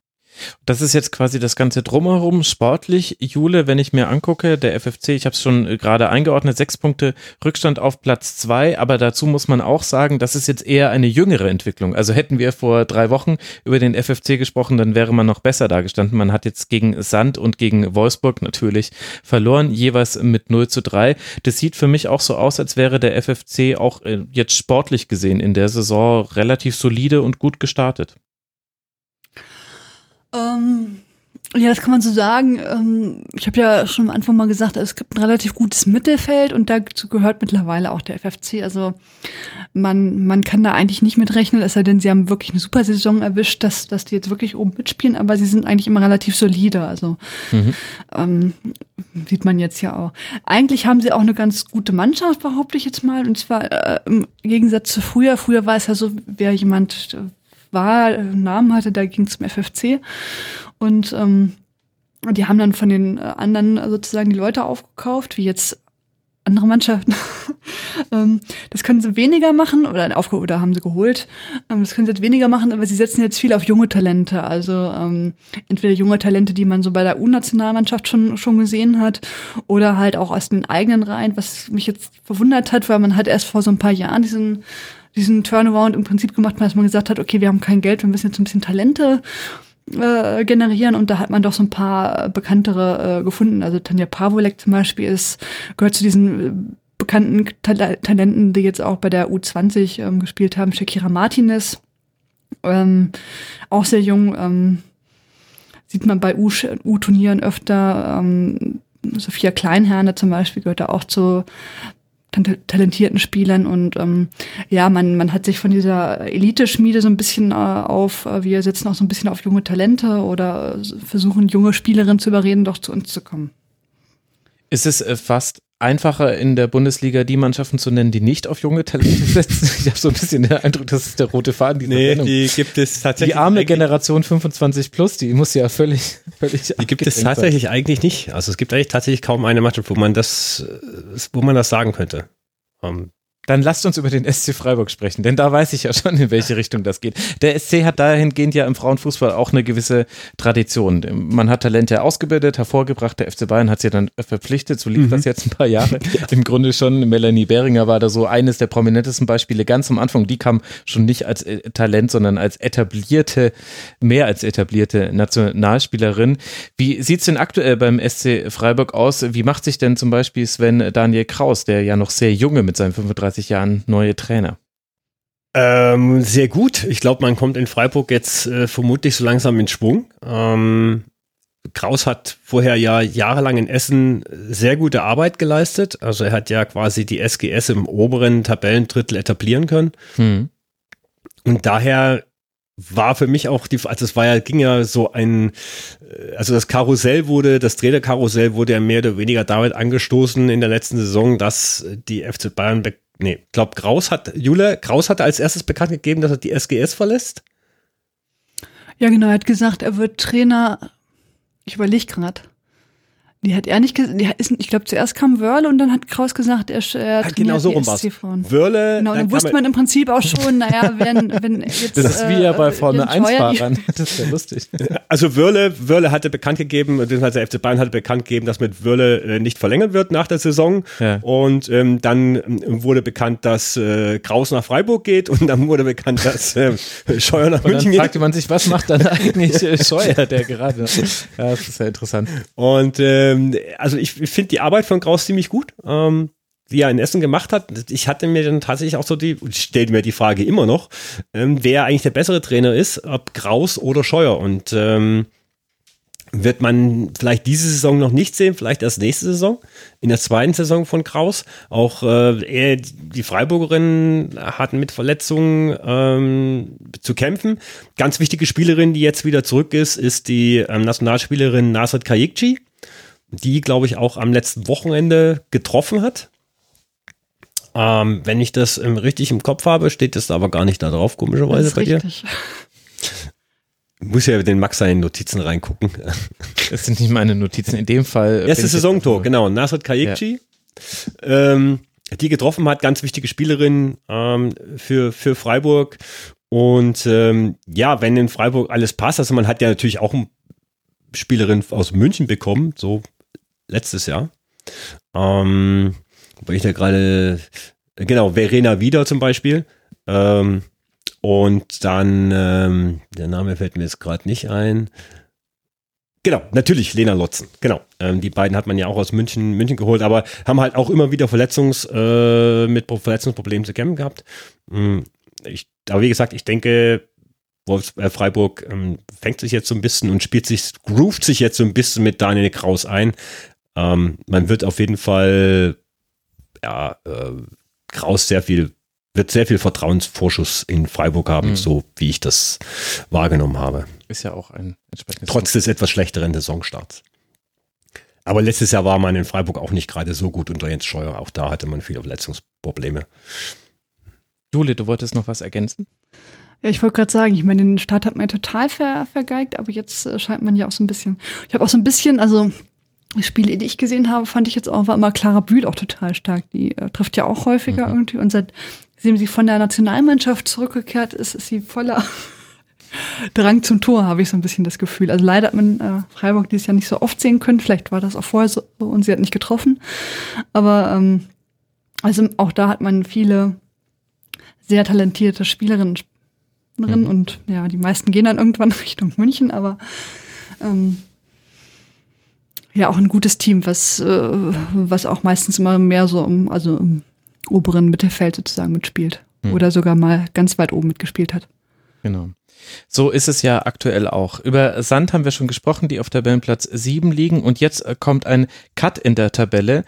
Das ist jetzt quasi das ganze Drumherum, sportlich. Jule, wenn ich mir angucke, der FFC, ich habe es schon äh, gerade eingeordnet, sechs Punkte Rückstand auf Platz zwei, aber dazu muss man auch sagen, das ist jetzt eher eine jüngere Entwicklung. Also hätten wir vor drei Wochen über den FFC gesprochen, dann wäre man noch besser dargestanden. Man hat jetzt gegen Sand und gegen Wolfsburg natürlich verloren, jeweils mit 0 zu 3. Das sieht für mich auch so aus, als wäre der FFC auch äh, jetzt sportlich gesehen in der Saison relativ solide und gut gestartet.
Ähm, ja, das kann man so sagen. Ähm, ich habe ja schon am Anfang mal gesagt, es gibt ein relativ gutes Mittelfeld und dazu gehört mittlerweile auch der FFC. Also man, man kann da eigentlich nicht mitrechnen, es sei denn, sie haben wirklich eine super Saison erwischt, dass, dass die jetzt wirklich oben mitspielen, aber sie sind eigentlich immer relativ solide. Also mhm. ähm, sieht man jetzt ja auch. Eigentlich haben sie auch eine ganz gute Mannschaft, behaupte ich jetzt mal. Und zwar äh, im Gegensatz zu früher. Früher war es ja so, wer jemand war, äh, Namen hatte, da ging zum FFC. Und ähm, die haben dann von den äh, anderen sozusagen die Leute aufgekauft, wie jetzt andere Mannschaften. [laughs] ähm, das können sie weniger machen oder aufge oder haben sie geholt. Ähm, das können sie jetzt weniger machen, aber sie setzen jetzt viel auf junge Talente. Also ähm, entweder junge Talente, die man so bei der U-Nationalmannschaft schon schon gesehen hat, oder halt auch aus den eigenen Reihen, was mich jetzt verwundert hat, weil man halt erst vor so ein paar Jahren diesen diesen Turnaround im Prinzip gemacht, dass man gesagt hat, okay, wir haben kein Geld, wir müssen jetzt ein bisschen Talente äh, generieren und da hat man doch so ein paar bekanntere äh, gefunden. Also Tanja Pavolek zum Beispiel ist, gehört zu diesen äh, bekannten Tal Talenten, die jetzt auch bei der U20 ähm, gespielt haben. Shakira Martinez, ähm, auch sehr jung, ähm, sieht man bei U-Turnieren öfter. Ähm, Sophia Kleinherne zum Beispiel gehört da auch zu, talentierten Spielern und ähm, ja, man, man hat sich von dieser Elite-Schmiede so ein bisschen äh, auf, äh, wir setzen auch so ein bisschen auf junge Talente oder versuchen junge Spielerinnen zu überreden, doch zu uns zu kommen.
Ist es äh, fast einfacher in der Bundesliga die Mannschaften zu nennen, die nicht auf junge Talente [laughs] setzen. Ich habe so ein bisschen den Eindruck, das ist der rote Faden.
Die nee, die gibt es tatsächlich.
Die arme Generation 25 plus, die muss ja völlig, [laughs] völlig.
Die gibt es tatsächlich sein. eigentlich nicht. Also es gibt eigentlich tatsächlich kaum eine Mannschaft, wo man das, wo man das sagen könnte. Um, ähm,
Dann lasst uns über den [laughs] SC Freiburg sprechen, denn da weiß ich ja schon, in welche Richtung das geht. Der SC hat dahingehend ja im Frauenfußball auch eine gewisse Tradition. Man hat Talente ausgebildet, hervorgebracht, der FC Bayern hat sie dann verpflichtet, so lief mhm. das jetzt ein paar Jahre. [laughs] Im Grunde schon, Melanie Behringer war da so eines der prominentesten Beispiele ganz am Anfang. Die kam schon nicht als äh, Talent, sondern als etablierte, mehr als etablierte Nationalspielerin. Wie sieht's denn aktuell beim SC Freiburg aus? Wie macht sich denn zum Beispiel Sven Daniel Kraus, der ja noch sehr junge mit seinen 35 Jahren neue Trainer?
Ähm, sehr gut. Ich glaube, man kommt in Freiburg jetzt äh, vermutlich so langsam in Schwung. Ähm, Kraus hat vorher ja jahrelang in Essen sehr gute Arbeit geleistet. Also er hat ja quasi die SGS im oberen Tabellendrittel etablieren können. Hm. Und daher war für mich auch die, also es war ja, ging ja so ein, äh, also das Karussell wurde, das Trainerkarussell wurde ja mehr oder weniger damit angestoßen in der letzten Saison, dass die FC Bayern, nee, glaub Kraus hat, Jule, Kraus hatte als erstes bekannt gegeben, dass er die SGS verlässt.
Ja, genau, er hat gesagt, er wird Trainer, ich überlege gerade. Die hat er nicht gesagt. Ich glaube, zuerst kam Wörle und dann hat Kraus gesagt, er, er
ja, genau so rum war's.
Wörle. Genau, dann, dann wusste man im Prinzip auch schon, naja, wenn, [laughs] wenn
jetzt. Das ist wie ja bei Formel 1-Fahrern. Das ist ja lustig. [laughs]
Also Wörle, Wörle hatte bekannt gegeben, beziehungsweise der FC Bayern hatte bekannt gegeben, dass mit Wörle äh, nicht verlängert wird nach der Saison. Ja. Und ähm, dann ähm, wurde bekannt, dass äh, Kraus nach Freiburg geht und dann wurde bekannt, dass äh, [laughs] Scheuer nach und München
geht. Dann fragte man sich, was macht dann eigentlich äh, Scheuer, der gerade. Ja, das ist ja interessant.
Und äh, ähm, also ich, finde die Arbeit von Kraus ziemlich gut. Ähm, wie er in Essen gemacht hat. Ich hatte mir dann tatsächlich auch so die, ich stelle mir die Frage immer noch, ähm, wer eigentlich der bessere Trainer ist, ob Kraus oder Scheuer. Und ähm, wird man vielleicht diese Saison noch nicht sehen, vielleicht erst nächste Saison, in der zweiten Saison von Kraus. Auch äh, er, die Freiburgerinnen hatten mit Verletzungen ähm, zu kämpfen. Ganz wichtige Spielerin, die jetzt wieder zurück ist, ist die ähm, Nationalspielerin Nasrid Kayikci die, glaube ich, auch am letzten Wochenende getroffen hat. Ähm, wenn ich das ähm, richtig im Kopf habe, steht das aber gar nicht da drauf, komischerweise bei richtig. dir. Muss ja den Max seine Notizen reingucken. [laughs]
Das sind nicht meine Notizen. In dem Fall.
Erstes Saisontor, genau. Nasrat Kayikci, ja. ähm, die getroffen hat, ganz wichtige Spielerin ähm, für, für Freiburg. Und ähm, ja, wenn in Freiburg alles passt, also man hat ja natürlich auch eine Spielerin aus München bekommen, so letztes Jahr. Ähm, weil ich da gerade, genau, Verena Wieder zum Beispiel. Ähm, und dann, ähm, der Name fällt mir jetzt gerade nicht ein. Genau, natürlich Lena Lotzen. Genau, ähm, die beiden hat man ja auch aus München, München geholt, aber haben halt auch immer wieder Verletzungs, äh, mit Verletzungsproblemen zu kämpfen gehabt. Hm, ich, aber wie gesagt, ich denke, Wolfs, äh, Freiburg ähm, fängt sich jetzt so ein bisschen und spielt sich, groovt sich jetzt so ein bisschen mit Daniel Kraus ein. Ähm, man wird auf jeden Fall, ja, äh, Kraus sehr viel, wird sehr viel Vertrauensvorschuss in Freiburg haben, mhm. so wie ich das wahrgenommen habe.
Ist ja auch ein entsprechendes.
Trotz des etwas schlechteren Saisonstarts. Aber letztes Jahr war man in Freiburg auch nicht gerade so gut unter Jens Scheuer. Auch da hatte man viele Verletzungsprobleme.
Jule, du wolltest noch was ergänzen?
Ja, ich wollte gerade sagen, ich meine, den Start hat man total ver vergeigt, aber jetzt äh, scheint man ja auch so ein bisschen. Ich habe auch so ein bisschen, also Spiele, die ich gesehen habe, fand ich jetzt auch, war immer Clara Bühl auch total stark. Die äh, trifft ja auch häufiger mhm. irgendwie. Und seitdem sie von der Nationalmannschaft zurückgekehrt ist, ist sie voller [laughs] Drang zum Tor, habe ich so ein bisschen das Gefühl. Also leider hat man äh, Freiburg dieses Jahr nicht so oft sehen können. Vielleicht war das auch vorher so und sie hat nicht getroffen. Aber ähm, also auch da hat man viele sehr talentierte Spielerinnen mhm. und ja, die meisten gehen dann irgendwann [laughs] Richtung München, aber ähm, ja auch ein gutes Team, was, äh, was auch meistens immer mehr so im, also im oberen Mittelfeld sozusagen mitspielt. Hm. Oder sogar mal ganz weit oben mitgespielt hat.
Genau. So ist es ja aktuell auch. Über Sand haben wir schon gesprochen, die auf Tabellenplatz 7 liegen. Und jetzt äh, kommt ein Cut in der Tabelle.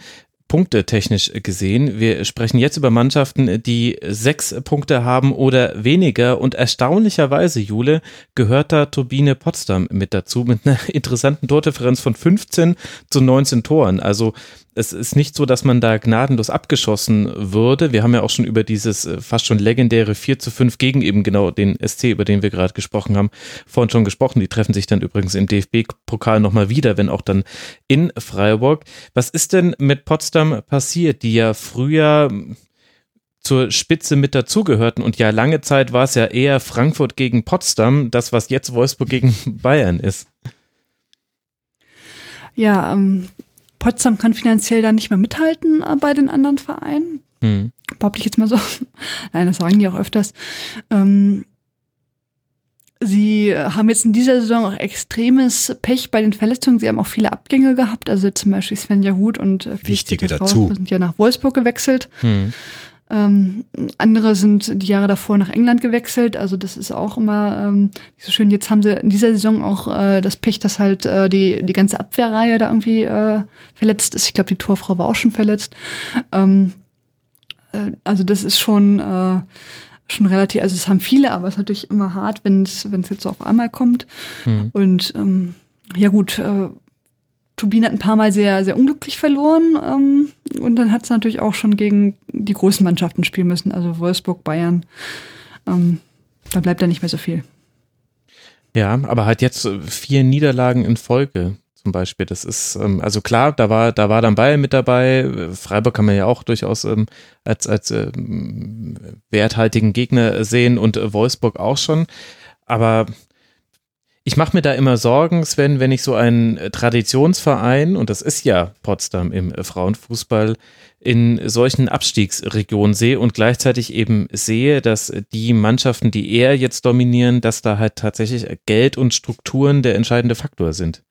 Punkte technisch gesehen. Wir sprechen jetzt über Mannschaften, die sechs Punkte haben oder weniger. Und erstaunlicherweise, Jule, gehört da Turbine Potsdam mit dazu, mit einer [laughs] interessanten Tordifferenz von 15 zu 19 Toren. Also es ist nicht so, dass man da gnadenlos abgeschossen würde. Wir haben ja auch schon über dieses äh, fast schon legendäre 4 zu 5 gegen eben genau den SC, über den wir gerade gesprochen haben, vorhin schon gesprochen. Die treffen sich dann übrigens im DFB-Pokal nochmal wieder, wenn auch dann in Freiburg. Was ist denn mit Potsdam passiert, die ja früher zur Spitze mit dazugehörten. Und ja, lange Zeit war es ja eher Frankfurt gegen Potsdam, das, was jetzt Wolfsburg gegen [laughs] Bayern ist.
Ja, ähm, Potsdam kann finanziell da nicht mehr mithalten äh, bei den anderen Vereinen. Hm. Behaupte ich jetzt mal so. [laughs] Nein, das sagen die auch öfters. Ähm, Sie haben jetzt in dieser Saison auch extremes Pech bei den Verletzungen. Sie haben auch viele Abgänge gehabt. Also zum Beispiel Svenja Huth und
äh, Wichtige dazu.
sind ja nach Wolfsburg gewechselt. Hm. Ähm, andere sind die Jahre davor nach England gewechselt. Also das ist auch immer ähm, nicht so schön. Jetzt haben sie in dieser Saison auch äh, das Pech, dass halt äh, die, die ganze Abwehrreihe da irgendwie äh, verletzt ist. Ich glaube, die Torfrau war auch schon verletzt. Ähm, äh, also das ist schon äh, schon relativ, also es haben viele, aber es ist natürlich immer hart, wenn es wenn es jetzt so auf einmal kommt. Mhm. Und ähm, ja gut, äh, Turbine hat ein paar Mal sehr, sehr unglücklich verloren. Ähm, und dann hat es natürlich auch schon gegen die großen Mannschaften spielen müssen, also Wolfsburg, Bayern. Ähm, da bleibt ja nicht mehr so viel.
Ja, aber halt jetzt vier Niederlagen in Folge zum Beispiel. Das ist, ähm, also klar, da war, da war dann Bayern mit dabei. Freiburg kann man ja auch durchaus ähm, als, als ähm, werthaltigen Gegner sehen und äh, Wolfsburg auch schon. Aber ich mache mir da immer Sorgen, Sven, wenn ich so einen äh, Traditionsverein, und das ist ja Potsdam im äh, Frauenfußball, in solchen Abstiegsregionen sehe und gleichzeitig eben sehe, dass die Mannschaften, die eher jetzt dominieren, dass da halt tatsächlich Geld und Strukturen der entscheidende Faktor sind.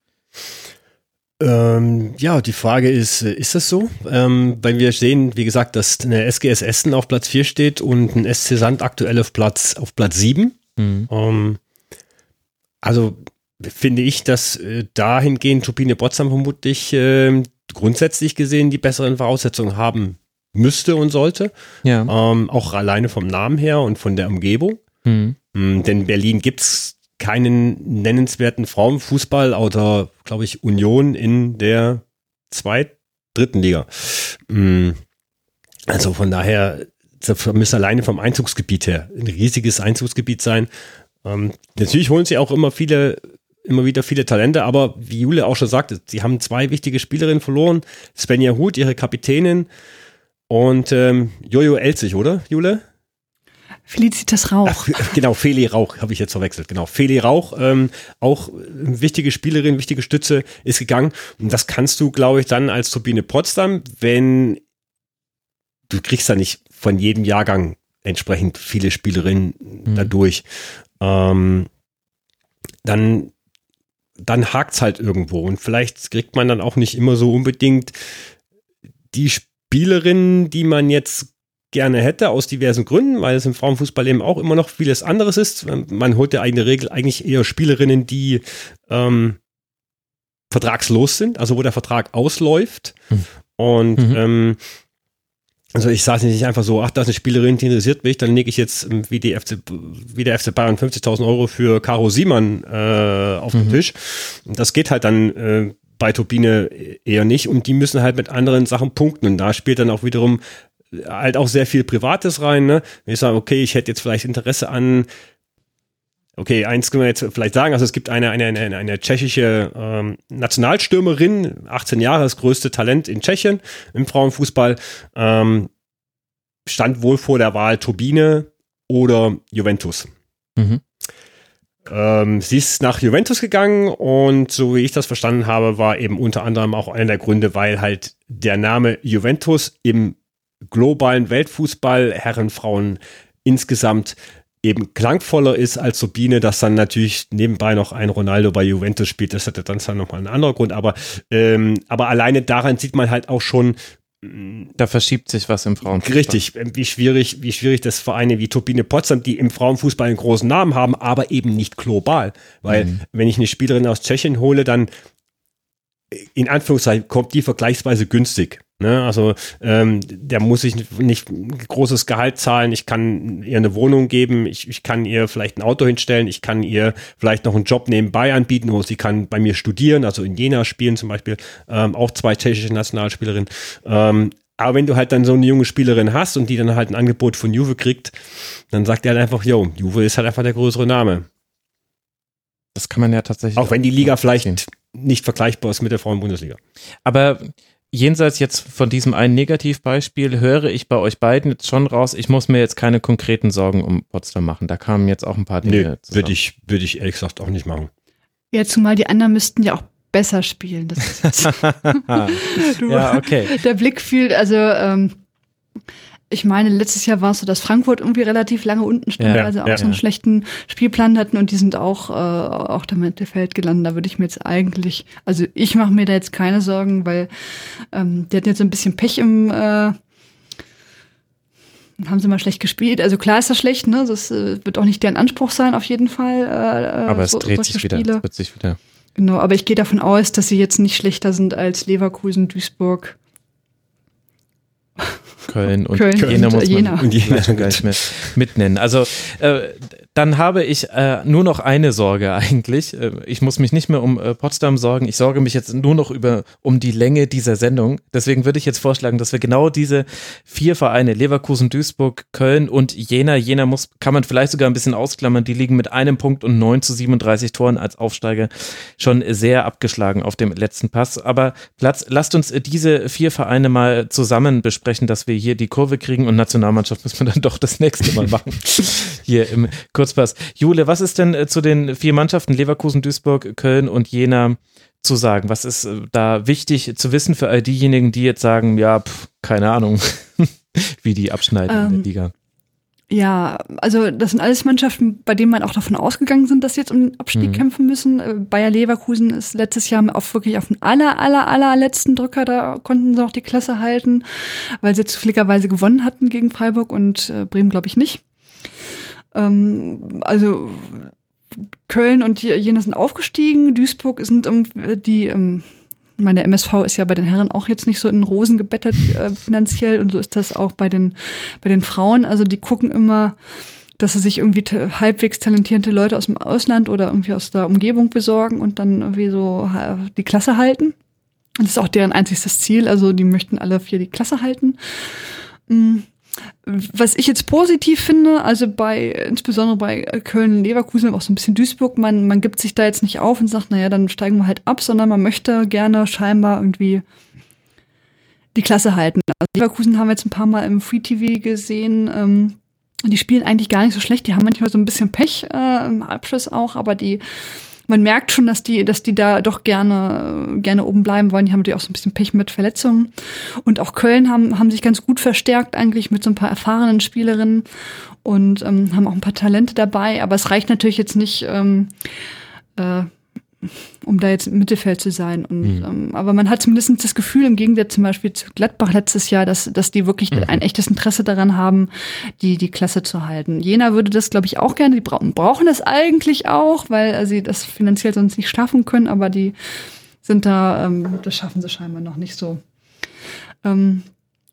Ähm, ja, die Frage ist, äh, ist das so? Ähm, weil wir sehen, wie gesagt, dass eine SGS Essen auf Platz 4 steht und ein SC Sand aktuell auf Platz, auf Platz 7. Mhm. Ähm, also finde ich, dass äh, dahingehend Turbine Potsdam vermutlich äh, grundsätzlich gesehen die besseren Voraussetzungen haben müsste und sollte. Ja. Ähm, auch alleine vom Namen her und von der Umgebung. Mhm. Ähm, denn Berlin gibt es keinen nennenswerten Frauenfußball außer, glaube ich, Union in der zweit, dritten Liga. Mm. Also von daher, das müsste alleine vom Einzugsgebiet her ein riesiges Einzugsgebiet sein. Ähm, natürlich holen sie auch immer viele, immer wieder viele Talente, aber wie Jule auch schon sagte, sie haben zwei wichtige Spielerinnen verloren. Svenja Huth, ihre Kapitänin, und ähm, Jojo Elzig, oder, Jule?
Felicitas Rauch.
Ach, [laughs] genau, Feli Rauch habe ich jetzt verwechselt. Genau, Feli Rauch, ähm, auch wichtige Spielerin, wichtige Stütze, ist gegangen. Und das kannst du, glaube ich, dann als Turbine Potsdam, wenn du kriegst da nicht von jedem Jahrgang entsprechend viele Spielerinnen mhm. dadurch, ähm, dann dann hakt's halt irgendwo und vielleicht kriegt man dann auch nicht immer so unbedingt die Spielerinnen, die man jetzt gerne hätte, aus diversen Gründen, weil es im Frauenfußball eben auch immer noch vieles anderes ist. Man holt ja in der Regel eigentlich eher Spielerinnen, die ähm, vertragslos sind, also wo der Vertrag ausläuft. Mhm. Und mhm. ähm, also ich sage nicht einfach so, ach, das ist eine Spielerin, die interessiert mich, dann lege ich jetzt ähm, wie, die FC, wie der FC Bayern 50.000 Euro für Caro Siemann äh, auf den mhm. Tisch. Das geht halt dann äh, bei Turbine eher nicht und die müssen halt mit anderen Sachen punkten und da spielt dann auch wiederum halt auch sehr viel Privates rein. Ne? Wenn ich sage, okay, ich hätte jetzt vielleicht Interesse an Okay, eins können wir jetzt vielleicht sagen, also es gibt eine, eine, eine, eine tschechische ähm, Nationalstürmerin, 18 Jahre, das größte Talent in Tschechien im Frauenfußball, ähm, stand wohl vor der Wahl Turbine oder Juventus. Mhm. Ähm, sie ist nach Juventus gegangen und so wie ich das verstanden habe, war eben unter anderem auch einer der Gründe, weil halt der Name Juventus im globalen Weltfußball, Herren, Frauen insgesamt eben klangvoller ist als Sabine, dass dann natürlich nebenbei noch ein Ronaldo bei Juventus spielt. Das hätte dann nochmal einen anderen Grund. Aber, ähm, aber alleine daran sieht man halt auch schon,
da verschiebt sich was im Frauenfußball.
Richtig, wie schwierig, wie schwierig das Vereine wie Turbine Potsdam, die im Frauenfußball einen großen Namen haben, aber eben nicht global. Weil, mhm. wenn ich eine Spielerin aus Tschechien hole, dann in Anführungszeichen kommt die vergleichsweise günstig. Ne, also ähm, der muss sich nicht, nicht großes Gehalt zahlen. Ich kann ihr eine Wohnung geben, ich, ich kann ihr vielleicht ein Auto hinstellen, ich kann ihr vielleicht noch einen Job nebenbei anbieten, wo sie kann bei mir studieren, also in Jena spielen zum Beispiel, ähm, auch zwei tschechische Nationalspielerinnen. Ähm, aber wenn du halt dann so eine junge Spielerin hast und die dann halt ein Angebot von Juve kriegt, dann sagt er halt einfach, yo, Juve ist halt einfach der größere Name.
Das kann man ja tatsächlich.
Auch wenn die Liga vielleicht sehen. nicht vergleichbar ist mit der Frauen-Bundesliga.
Aber jenseits jetzt von diesem einen Negativbeispiel höre ich bei euch beiden jetzt schon raus, ich muss mir jetzt keine konkreten Sorgen um Potsdam machen. Da kamen jetzt auch ein paar Dinge.
Nee, würde ich, würde ich ehrlich gesagt auch nicht machen.
Ja, zumal die anderen müssten ja auch besser spielen. Das ist [laughs]
du, [laughs] ja, okay.
Der Blick fiel, also ähm, ich meine, letztes Jahr war es so, dass Frankfurt irgendwie relativ lange unten stand, ja, also auch ja, so einen ja. schlechten Spielplan hatten und die sind auch, äh, auch der Mittelfeld gelandet. Da würde ich mir jetzt eigentlich, also ich mache mir da jetzt keine Sorgen, weil ähm, die hatten jetzt ein bisschen Pech im äh, haben sie mal schlecht gespielt. Also klar ist das schlecht, ne? Das äh, wird auch nicht deren Anspruch sein, auf jeden Fall.
Äh, aber es so, dreht sich wieder, es wird sich wieder.
Genau, aber ich gehe davon aus, dass sie jetzt nicht schlechter sind als Leverkusen, Duisburg,
Köln und
Köln
Jena
und
muss man
Jena.
Und Jena schon gar nicht mehr mitnennen. Also äh, dann habe ich äh, nur noch eine Sorge [laughs] eigentlich. Äh, ich muss mich nicht mehr um äh, Potsdam sorgen. Ich sorge mich jetzt nur noch über um die Länge dieser Sendung. Deswegen würde ich jetzt vorschlagen, dass wir genau diese vier Vereine Leverkusen, Duisburg, Köln und Jena. Jena muss kann man vielleicht sogar ein bisschen ausklammern. Die liegen mit einem Punkt und 9 zu 37 Toren als Aufsteiger schon sehr abgeschlagen auf dem letzten Pass. Aber Platz, lasst uns diese vier Vereine mal zusammen besprechen, dass wir hier die Kurve kriegen und Nationalmannschaft müssen wir dann doch das nächste Mal [laughs] machen. hier im Kurzpass. Jule, was ist denn äh, zu den vier Mannschaften Leverkusen, Duisburg, Köln und Jena zu sagen? Was ist äh, da wichtig zu wissen für all diejenigen, die jetzt sagen, ja, pff, keine Ahnung, [laughs] wie die abschneiden ähm, in der ähm, Liga?
Ja, also das sind alles Mannschaften, bei denen man auch davon ausgegangen sind, dass sie jetzt um den Abstieg mhm. kämpfen müssen. Äh, Bayer Leverkusen ist letztes Jahr auf wirklich auf den aller, aller, allerletzten Drücker, da konnten sie auch die Klasse halten, weil sie zufälligerweise gewonnen hatten gegen Freiburg und Bremen, glaube ich, nicht. Ähm, also Köln und Jena sind aufgestiegen, Duisburg sind die, ähm, meine MSV ist ja bei den Herren auch jetzt nicht so in Rosen gebettet äh, finanziell und so ist das auch bei den, bei den Frauen. Also die gucken immer, dass sie sich irgendwie halbwegs talentierte Leute aus dem Ausland oder irgendwie aus der Umgebung besorgen und dann irgendwie so die Klasse halten. Und das ist auch deren einziges Ziel. Also die möchten alle vier die Klasse halten. Mhm. Was ich jetzt positiv finde, also bei, insbesondere bei Köln, Leverkusen, aber auch so ein bisschen Duisburg, man, man gibt sich da jetzt nicht auf und sagt, naja, dann steigen wir halt ab, sondern man möchte gerne scheinbar irgendwie die Klasse halten. Also Leverkusen haben wir jetzt ein paar Mal im Free TV gesehen. Ähm, die spielen eigentlich gar nicht so schlecht. Die haben manchmal so ein bisschen Pech äh, im Abschluss auch, aber die man merkt schon, dass die, dass die da doch gerne, gerne oben bleiben wollen. Die haben natürlich auch so ein bisschen Pech mit Verletzungen. Und auch Köln haben, haben sich ganz gut verstärkt eigentlich mit so ein paar erfahrenen Spielerinnen und ähm, haben auch ein paar Talente dabei. Aber es reicht natürlich jetzt nicht, ähm, äh, um da jetzt im Mittelfeld zu sein. Und, mhm. ähm, aber man hat zumindest das Gefühl, im Gegensatz zum Beispiel zu Gladbach letztes Jahr, dass, dass die wirklich mhm. ein echtes Interesse daran haben, die, die Klasse zu halten. Jena würde das, glaube ich, auch gerne. Die brauchen, brauchen das eigentlich auch, weil sie das finanziell sonst nicht schaffen können, aber die sind da, ähm, das schaffen sie scheinbar noch nicht so. Ähm,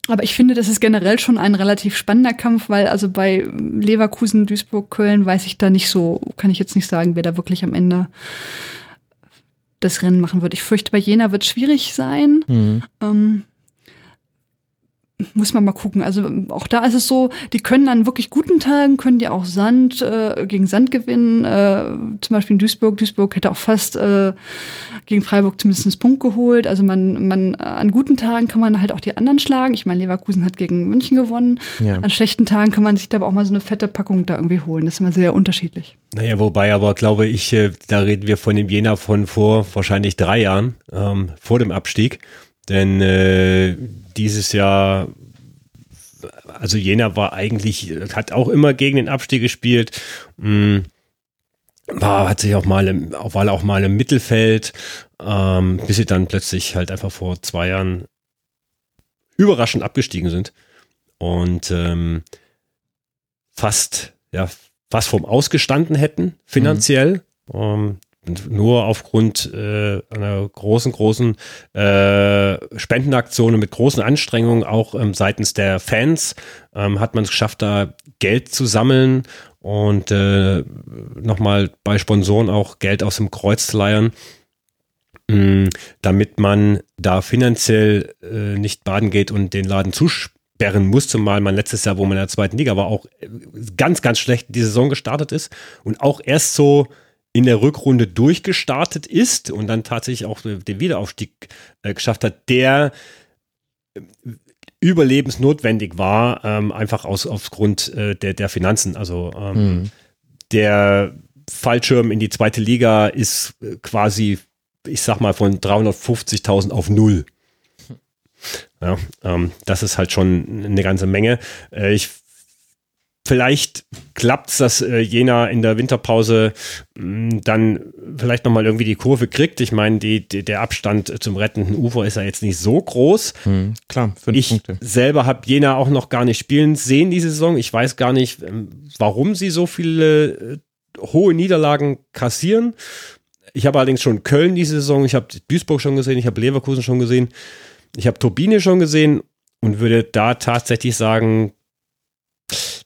aber ich finde, das ist generell schon ein relativ spannender Kampf, weil also bei Leverkusen, Duisburg, Köln weiß ich da nicht so, kann ich jetzt nicht sagen, wer da wirklich am Ende das Rennen machen wird. Ich fürchte, bei Jena wird es schwierig sein. Mhm. Ähm, muss man mal gucken. Also auch da ist es so, die können an wirklich guten Tagen, können die auch Sand äh, gegen Sand gewinnen. Äh, zum Beispiel in Duisburg. Duisburg hätte auch fast äh, gegen Freiburg zumindest einen Punkt geholt. Also man, man an guten Tagen kann man halt auch die anderen schlagen. Ich meine, Leverkusen hat gegen München gewonnen. Ja. An schlechten Tagen kann man sich da aber auch mal so eine fette Packung da irgendwie holen. Das ist immer sehr unterschiedlich.
Naja, wobei aber glaube ich, äh, da reden wir von dem Jena von vor wahrscheinlich drei Jahren, ähm, vor dem Abstieg. Denn äh, dieses Jahr, also Jena war eigentlich, hat auch immer gegen den Abstieg gespielt. Mh, hm, war, hat sich auch mal im, war auch mal im Mittelfeld, ähm, bis sie dann plötzlich halt einfach vor zwei Jahren überraschend abgestiegen sind und ähm, fast, ja, fast vom Ausgestanden hätten, finanziell. Mhm. Ähm, nur aufgrund äh, einer großen, großen äh, Spendenaktion mit großen Anstrengungen auch ähm, seitens der Fans ähm, hat man es geschafft, da Geld zu sammeln und äh, nochmal bei Sponsoren auch Geld aus dem Kreuz zu leiern, mh, mm, damit man da finanziell äh, nicht baden geht und den Laden zusperren muss, zumal man letztes Jahr, wo man in der zweiten Liga war, auch äh, ganz, ganz schlecht die Saison gestartet ist und auch erst so in der Rückrunde durchgestartet ist und dann tatsächlich auch den Wiederaufstieg äh, geschafft hat, der überlebensnotwendig war, ähm, einfach aus, aufgrund äh, der, der Finanzen. Also ähm, mhm. der Fallschirm in die zweite Liga ist äh, quasi, ich sag mal, von 350.000 auf null. Ja, ähm, das ist halt schon eine ganze Menge. Äh, ich Vielleicht klappt es, dass äh, Jena in der Winterpause mh, mm, dann vielleicht nochmal irgendwie die Kurve kriegt. Ich meine, die, die, der Abstand zum rettenden Ufer ist ja jetzt nicht so groß.
Hm, klar, fünf
ich
Punkte.
selber habe Jena auch noch gar nicht spielen sehen diese Saison. Ich weiß gar nicht, ähm, warum sie so viele äh, hohe Niederlagen kassieren. Ich habe allerdings schon Köln diese Saison, ich habe Duisburg schon gesehen, ich habe Leverkusen schon gesehen, ich habe Turbine schon gesehen und würde da tatsächlich sagen,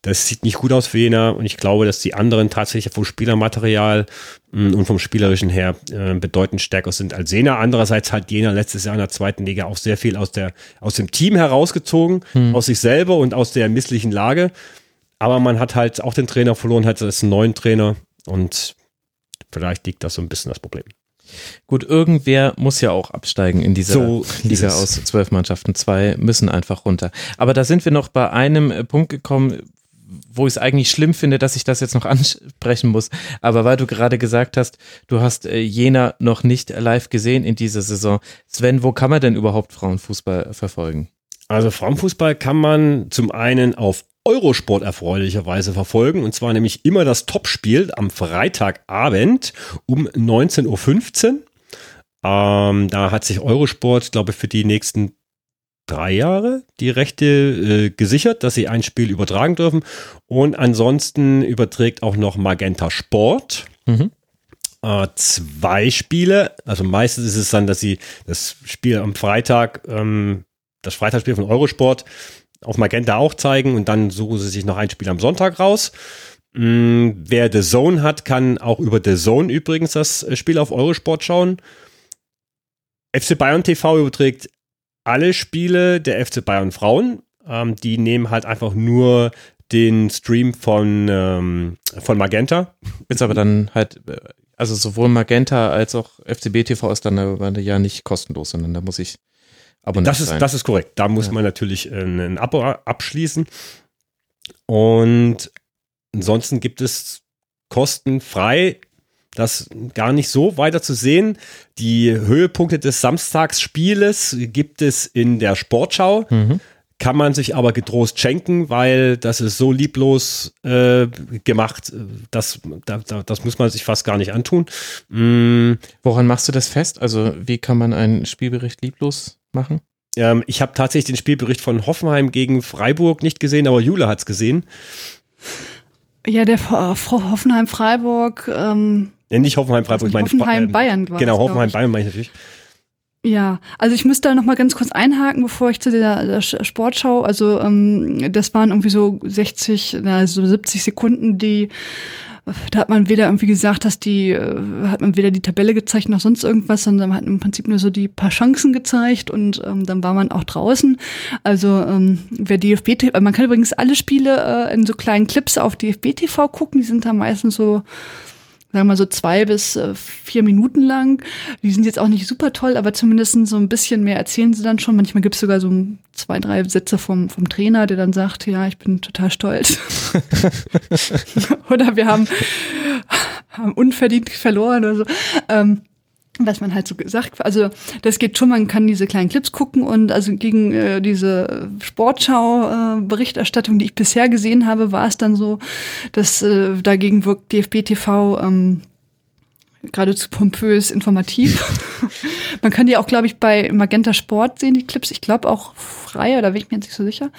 das sieht nicht gut aus für Jena und ich glaube, dass die anderen tatsächlich vom Spielermaterial mm, und vom Spielerischen her äh, bedeutend stärker sind als Jena. Andererseits hat Jena letztes Jahr in der zweiten Liga auch sehr viel aus, der, aus dem Team herausgezogen, hm. aus sich selber und aus der misslichen Lage. Aber man hat halt auch den Trainer verloren, hat jetzt einen neuen Trainer und vielleicht liegt das so ein bisschen das Problem.
Gut, irgendwer muss ja auch absteigen in dieser so Liga aus zwölf Mannschaften. Zwei müssen einfach runter. Aber da sind wir noch bei einem äh, Punkt gekommen, wo ich es eigentlich schlimm finde, dass ich das jetzt noch [laughs] ansprechen muss. Aber weil du gerade gesagt hast, du hast äh, Jena noch nicht live gesehen in dieser Saison. Sven, wo kann man denn überhaupt Frauenfußball verfolgen?
Also Frauenfußball kann man zum einen auf Eurosport erfreulicherweise verfolgen. Und zwar nämlich immer das Topspiel am Freitagabend um 19.15 Uhr. Ähm, da hat sich Eurosport, glaube ich, für die nächsten drei Jahre die Rechte äh, gesichert, dass sie ein Spiel übertragen dürfen. Und ansonsten überträgt auch noch Magenta Sport. Mhm. Äh, zwei Spiele. Also meistens ist es dann, dass sie das Spiel am Freitag, ähm, das Freitagsspiel von Eurosport auf Magenta auch zeigen und dann suchen sie sich noch ein Spiel am Sonntag raus. Mm, wer The Zone hat, kann auch über The Zone übrigens das äh, Spiel auf Eurosport schauen. FC Bayern TV überträgt alle Spiele der FC Bayern Frauen. Ähm, die nehmen halt einfach nur den Stream von, ähm, von Magenta.
Ist aber dann halt, äh, also sowohl Magenta als auch FCB TV ist dann ja nicht kostenlos, sondern da muss ich
Abonnent das ist, sein. Das ist korrekt. Da muss ja. man natürlich ein Abo abschließen. Und ansonsten gibt es kostenfrei das gar nicht so weiter zu sehen. Die Höhepunkte des Samstagsspieles gibt es in der Sportschau. Mhm. Kann man sich aber getrost schenken, weil das ist so lieblos äh, gemacht, das, da, das muss man sich fast gar nicht antun.
Mm. Woran machst du das fest? Also wie kann man einen Spielbericht lieblos machen?
Ähm, ich habe tatsächlich den Spielbericht von Hoffenheim gegen Freiburg nicht gesehen, aber Jule hat es gesehen.
Ja, der Hoffenheim-Freiburg. Ähm,
ja, nicht Hoffenheim-Freiburg,
ich meine Hoffenheim-Bayern.
Ähm, genau, Hoffenheim-Bayern meine ich natürlich.
Ja, also ich müsste da noch mal ganz kurz einhaken, bevor ich zu der, der Sportschau, also ähm, das waren irgendwie so 60, also 70 Sekunden, die da hat man weder irgendwie gesagt, dass die, äh, hat man weder die Tabelle gezeigt noch sonst irgendwas, sondern man hat im Prinzip nur so die paar Chancen gezeigt und ähm, dann war man auch draußen. Also ähm, wer DFB, man kann übrigens alle Spiele äh, in so kleinen Clips auf DFB TV gucken, die sind da meistens so sagen wir mal so zwei bis äh, vier Minuten lang. Die sind jetzt auch nicht super toll, aber zumindest so ein bisschen mehr erzählen sie dann schon. Manchmal gibt es sogar so zwei, drei Sätze vom, vom Trainer, der dann sagt, ja, ich bin total stolz. [laughs] [laughs] oder wir haben, haben unverdient verloren oder so. Ähm, was man halt so gesagt, also das geht schon, man kann diese kleinen Clips gucken und also gegen äh, diese Sportschau-Berichterstattung, äh, die ich bisher gesehen habe, war es dann so, dass äh, dagegen wirkt DFB TV ähm, geradezu pompös informativ. [laughs] Man kann die auch, glaube ich, bei Magenta Sport sehen, die Clips. Ich glaube auch frei, da bin ich mir jetzt nicht so sicher.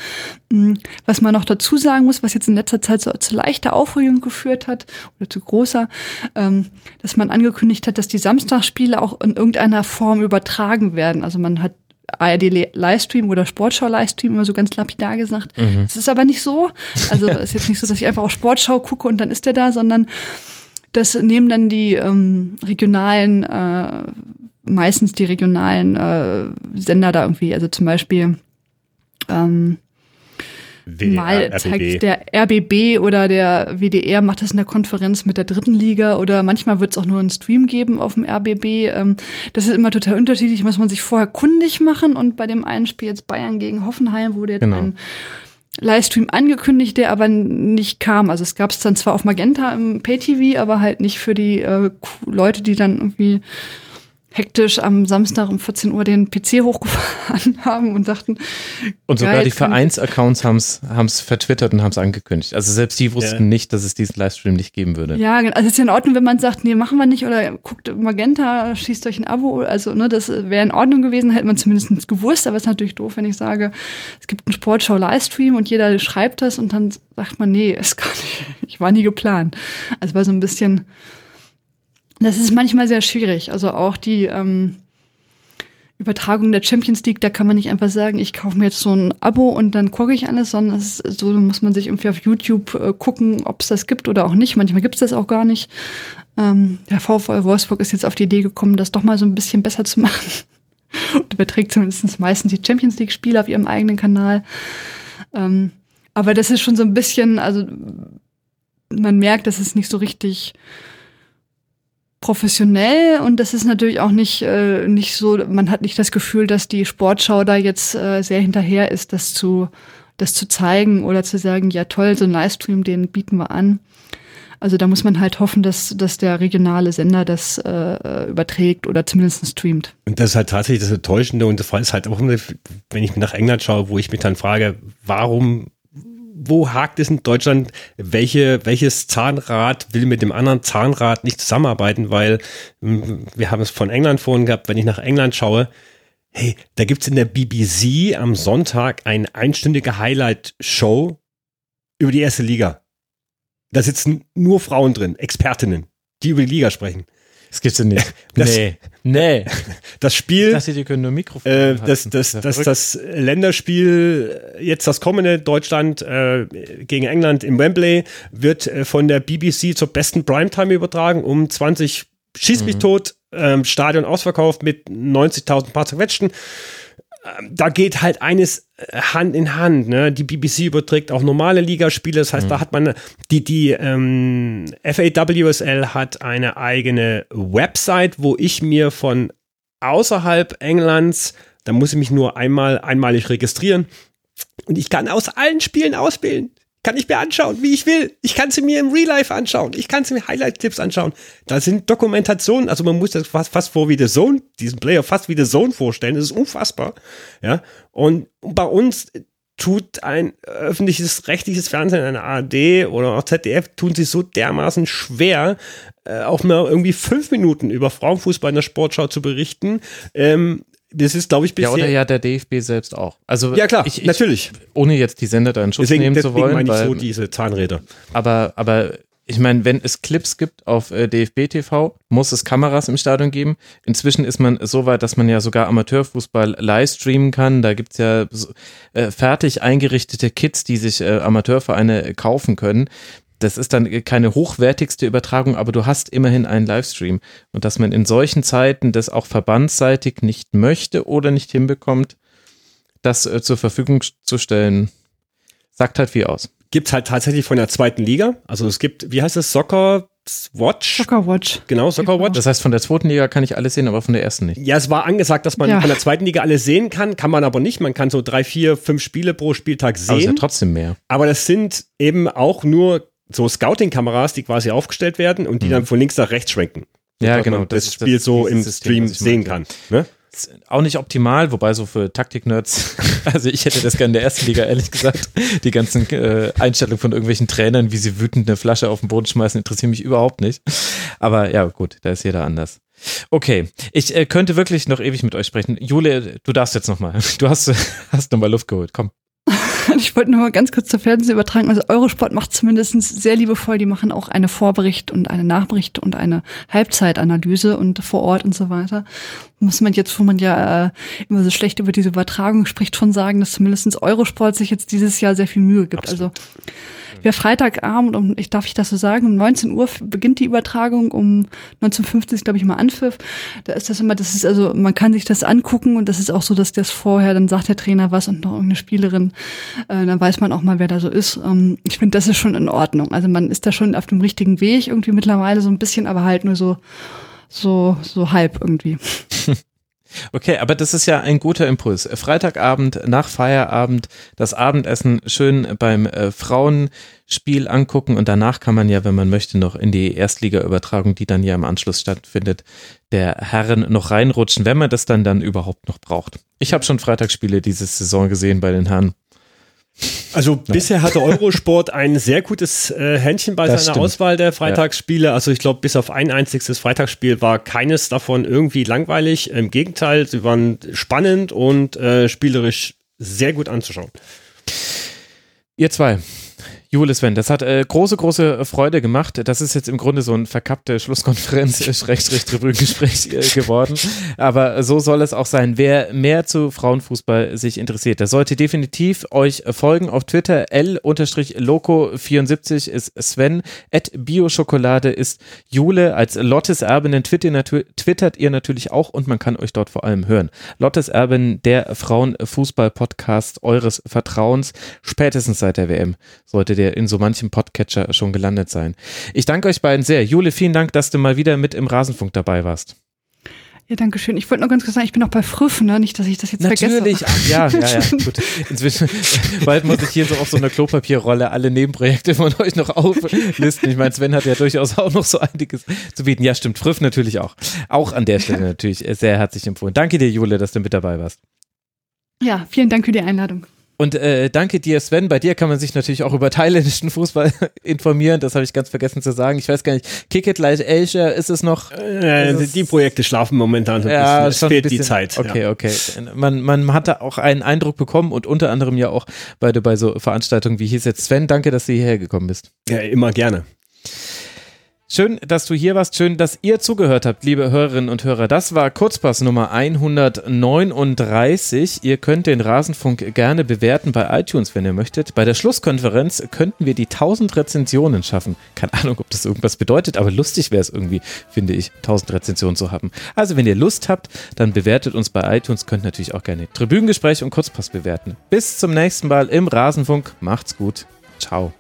Mm, was man noch dazu sagen muss, was jetzt in letzter Zeit so zu leichter Aufregung geführt hat, oder zu großer, ähm, dass man angekündigt hat, dass die Samstagsspiele auch in irgendeiner Form übertragen werden. Also man hat ARD Livestream oder Sportschau Livestream immer so ganz lapidar gesagt. Mhm. Es ist aber nicht so. Also [laughs] es ist jetzt nicht so, dass ich einfach auf Sportschau gucke und dann ist der da, sondern das nehmen dann die ähm, regionalen, äh, meistens die regionalen äh, Sender da irgendwie, also zum Beispiel ähm,
WDR,
Mal
RBB.
zeigt der RBB oder der WDR macht das in der Konferenz mit der dritten Liga oder manchmal wird es auch nur einen Stream geben auf dem RBB. Ähm, das ist immer total unterschiedlich, muss man sich vorher kundig machen und bei dem einen Spiel jetzt Bayern gegen Hoffenheim wurde jetzt
Genau.
ein Livestream angekündigt, der aber nicht kam. Also es gab es dann zwar auf Magenta im Pay-TV, aber halt nicht für die äh, Leute, die dann irgendwie hektisch am Samstag um 14 Uhr den PC hochgefahren [laughs] haben und sagten,
Und sogar
Geil,
die Vereinsaccounts haben es vertwittert und haben es angekündigt. Also selbst die wussten
Ja.
nicht, dass es diesen Livestream nicht geben würde.
Ja, genau. also es ist ja in Ordnung, wenn man sagt, nee, machen wir nicht oder guckt Magenta, schießt euch ein Abo. Also, ne, das wäre in Ordnung gewesen, hätte man zumindest gewusst, aber es ist natürlich doof, wenn ich sage, es gibt einen Sportschau-Livestream und jeder schreibt das und dann sagt man, nee, [laughs] ist gar nicht, ich war nie geplant. Also war so ein bisschen, das ist manchmal sehr schwierig. Also auch die ähm, Übertragung der Champions League, da kann man nicht einfach sagen, ich kaufe mir jetzt so ein Abo und dann gucke ich alles, sondern es ist, so muss man sich irgendwie auf YouTube äh, gucken, ob es das gibt oder auch nicht. Manchmal gibt es das auch gar nicht. Ähm, der VfL Wolfsburg ist jetzt auf die Idee gekommen, das doch mal so ein bisschen besser zu [laughs] machen. Und überträgt zumindest meistens die Champions League-Spiele auf ihrem eigenen Kanal. Ähm, aber das ist schon so ein bisschen, also man merkt, das ist nicht so richtig professionell und das ist natürlich auch nicht, äh, nicht so, man hat nicht das Gefühl, dass die Sportschau da jetzt äh, sehr hinterher ist, das zu, das zu zeigen oder zu sagen, ja toll, so ein Livestream, den bieten wir an. Also da muss man halt hoffen, dass, dass der regionale Sender das äh, überträgt oder zumindest streamt.
Und das ist halt tatsächlich das Enttäuschende und Fall ist halt auch, wenn ich nach England schaue, wo ich mich dann frage, warum, wo hakt es in Deutschland, welche, welches Zahnrad will mit dem anderen Zahnrad nicht zusammenarbeiten, weil mm, wir haben es von England vorhin gehabt, wenn ich nach England schaue, hey, da gibt's in der BBC am Sonntag eine einstündige Highlight-Show über die erste Liga. Da sitzen nur Frauen drin, Expertinnen, die über die Liga sprechen.
Das gibt's ja nicht. [laughs]
Das-
nee. Nee.
Das Spiel
dachte, die können nur Mikrofon.
Äh, das, das, das,
verrückt.
das Länderspiel, äh, jetzt das kommende Deutschland äh, gegen England im Wembley, wird äh, von der BBC zur besten Primetime übertragen, um 20 Schieß
Mhm.
mich tot, ähm, Stadion ausverkauft mit 90.000 paar zerquetschten. Ähm, Da geht halt eines äh, Hand in Hand. Ne? Die BBC überträgt auch normale Ligaspiele. Das heißt, da hat man die, die ähm, FAWSL hat eine eigene Website, wo ich mir von außerhalb Englands, da muss ich mich nur einmal einmalig registrieren und ich kann aus allen Spielen auswählen. Kann ich mir anschauen, wie ich will. Ich kann sie mir im Real Life anschauen. Ich kann sie mir Highlight-Clips anschauen. Da sind Dokumentationen, also man muss das fast, fast vor wie The Zone, diesen Player fast wie The Zone vorstellen. Das ist unfassbar. Ja. Und bei uns tut ein öffentliches rechtliches Fernsehen, eine ARD oder auch ZDF, tun sich so dermaßen schwer, äh, auch mal irgendwie fünf Minuten über Frauenfußball in der Sportschau zu berichten. Ähm, das ist, glaube ich,
ja,
bisher.
oder ja der DFB selbst auch. Also
Ja, klar,
ich, ich,
natürlich.
ohne jetzt die Sender da in Schutz
Deswegen,
nehmen zu
deswegen
wollen,
meine ich
weil,
so diese Zahnräder.
aber, aber ich meine, wenn es Clips gibt auf äh, DFB TV, muss es Kameras im Stadion geben. Inzwischen ist man so weit, dass man ja sogar Amateurfußball live streamen kann. Da gibt's ja so, äh, fertig eingerichtete Kits, die sich äh, Amateurvereine kaufen können. Das ist dann keine hochwertigste Übertragung, aber du hast immerhin einen Livestream. Und dass man in solchen Zeiten das auch verbandsseitig nicht möchte oder nicht hinbekommt, das äh, zur Verfügung zu stellen, sagt halt viel aus.
Gibt's halt tatsächlich von der zweiten Liga. Also es gibt, wie heißt es, Soccer Watch?
Soccer Watch.
Genau, Soccer Watch.
Das heißt, von der zweiten Liga kann ich alles sehen, aber von der ersten nicht.
Ja, es war angesagt, dass man
Ja.
von der zweiten Liga alles sehen kann, kann man aber nicht. Man kann so drei, vier, fünf Spiele pro Spieltag
Aber es ist ja
sehen.
trotzdem mehr.
Aber das sind eben auch nur so Scouting-Kameras, die quasi aufgestellt werden und die dann von links nach rechts schwenken.
Mhm. Ja,
Dass
genau.
Man das,
ist
Spiel so
dieses
im
System,
Stream sehen kann. Ne?
Auch nicht optimal, wobei so für Taktik-Nerds, [laughs] also ich hätte das gerne in der ersten Liga, ehrlich gesagt. Die ganzen äh, Einstellungen von irgendwelchen Trainern, wie sie wütend eine Flasche auf den Boden schmeißen, interessieren mich überhaupt nicht. Aber ja, gut, da ist jeder anders. Okay, ich äh, könnte wirklich noch ewig mit euch sprechen. Jule, du darfst jetzt nochmal. Du hast, [laughs] hast nochmal Luft geholt. Komm.
Ich wollte nur mal ganz kurz zur Fernsehen übertragen. Also Eurosport macht zumindest sehr liebevoll. Die machen auch eine Vorbericht und eine Nachbericht und eine Halbzeitanalyse und vor Ort und so weiter. Muss man jetzt, wo man ja äh, immer so schlecht über diese Übertragung spricht, schon sagen, dass zumindest Eurosport sich jetzt dieses Jahr sehr viel Mühe gibt. Also Wer Freitagabend, um, ich darf ich das so sagen, um 19 Uhr beginnt die Übertragung, um 19.50 glaube ich mal Anpfiff. Da ist das immer, das ist also, man kann sich das angucken und das ist auch so, dass das vorher, dann sagt der Trainer was und noch irgendeine Spielerin, äh, dann weiß man auch mal, wer da so ist. Ähm, ich finde, das ist schon in Ordnung. Also man ist da schon auf dem richtigen Weg irgendwie mittlerweile so ein bisschen, aber halt nur so, so, so halb irgendwie. [laughs]
Okay, aber das ist ja ein guter Impuls. Freitagabend nach Feierabend das Abendessen schön beim äh, Frauenspiel angucken und danach kann man ja, wenn man möchte, noch in die Erstliga-Übertragung, die dann ja im Anschluss stattfindet, der Herren noch reinrutschen, wenn man das dann dann überhaupt noch braucht. Ich habe schon Freitagsspiele diese Saison gesehen bei den Herren.
Also ja. bisher hatte Eurosport ein sehr gutes äh, Händchen bei das seiner stimmt. Auswahl der Freitagsspiele. Ja. Also ich glaube, bis auf ein einziges Freitagsspiel war keines davon irgendwie langweilig. Im Gegenteil, sie waren spannend und äh, spielerisch sehr gut anzuschauen.
Ihr zwei, Jule Sven, das hat äh, große, große Freude gemacht. Das ist jetzt im Grunde so ein verkappte Schlusskonferenz, äh, Schrägstrich Tribünengespräch äh, geworden. Aber so soll es auch sein. Wer mehr zu Frauenfußball sich interessiert, der sollte definitiv euch folgen auf Twitter. L-Loco74 ist Sven. At Bioschokolade ist Jule. Als Lottes Erbinnen twittert ihr natürlich auch und man kann euch dort vor allem hören. Lottes Erbin, der Frauenfußball-Podcast eures Vertrauens, spätestens seit der WM sollte der in so manchem Podcatcher schon gelandet sein. Ich danke euch beiden sehr. Jule, vielen Dank, dass du mal wieder mit im Rasenfunk dabei warst.
Ja, danke schön. Ich wollte noch ganz kurz sagen, ich bin auch bei Früff, ne? Nicht, dass ich das jetzt
Natürlich.
vergesse.
Natürlich. Ja, ja, ja. [laughs] Gut. Inzwischen, [laughs] bald muss ich hier so auf so einer Klopapierrolle alle Nebenprojekte von euch noch auflisten. Ich meine, Sven hat ja durchaus auch noch so einiges zu bieten. Ja, stimmt. Früff natürlich auch. Auch an der Stelle natürlich sehr herzlich empfohlen. Danke dir, Jule, dass du mit dabei warst.
Ja, vielen Dank für die Einladung.
Und äh, danke dir, Sven. Bei dir kann man sich natürlich auch über thailändischen Fußball [laughs] informieren. Das habe ich ganz vergessen zu sagen. Ich weiß gar nicht, Kick It Like Asia, ist es noch?
Äh, ist die Projekte schlafen momentan so ja. Es fehlt die Zeit.
Okay, ja. okay. Man, man hatte auch einen Eindruck bekommen und unter anderem ja auch bei, bei so Veranstaltungen wie hier ist jetzt. Sven, danke, dass du hierher gekommen bist.
Ja, immer gerne.
Schön, dass du hier warst. Schön, dass ihr zugehört habt, liebe Hörerinnen und Hörer. Das war Kurzpass Nummer 139. Ihr könnt den Rasenfunk gerne bewerten bei iTunes, wenn ihr möchtet. Bei der Schlusskonferenz könnten wir die 1000 Rezensionen schaffen. Keine Ahnung, ob das irgendwas bedeutet, aber lustig wäre es irgendwie, finde ich, 1000 Rezensionen zu haben. Also, wenn ihr Lust habt, dann bewertet uns bei iTunes. Könnt natürlich auch gerne Tribünengespräch und Kurzpass bewerten. Bis zum nächsten Mal im Rasenfunk. Macht's gut. Ciao.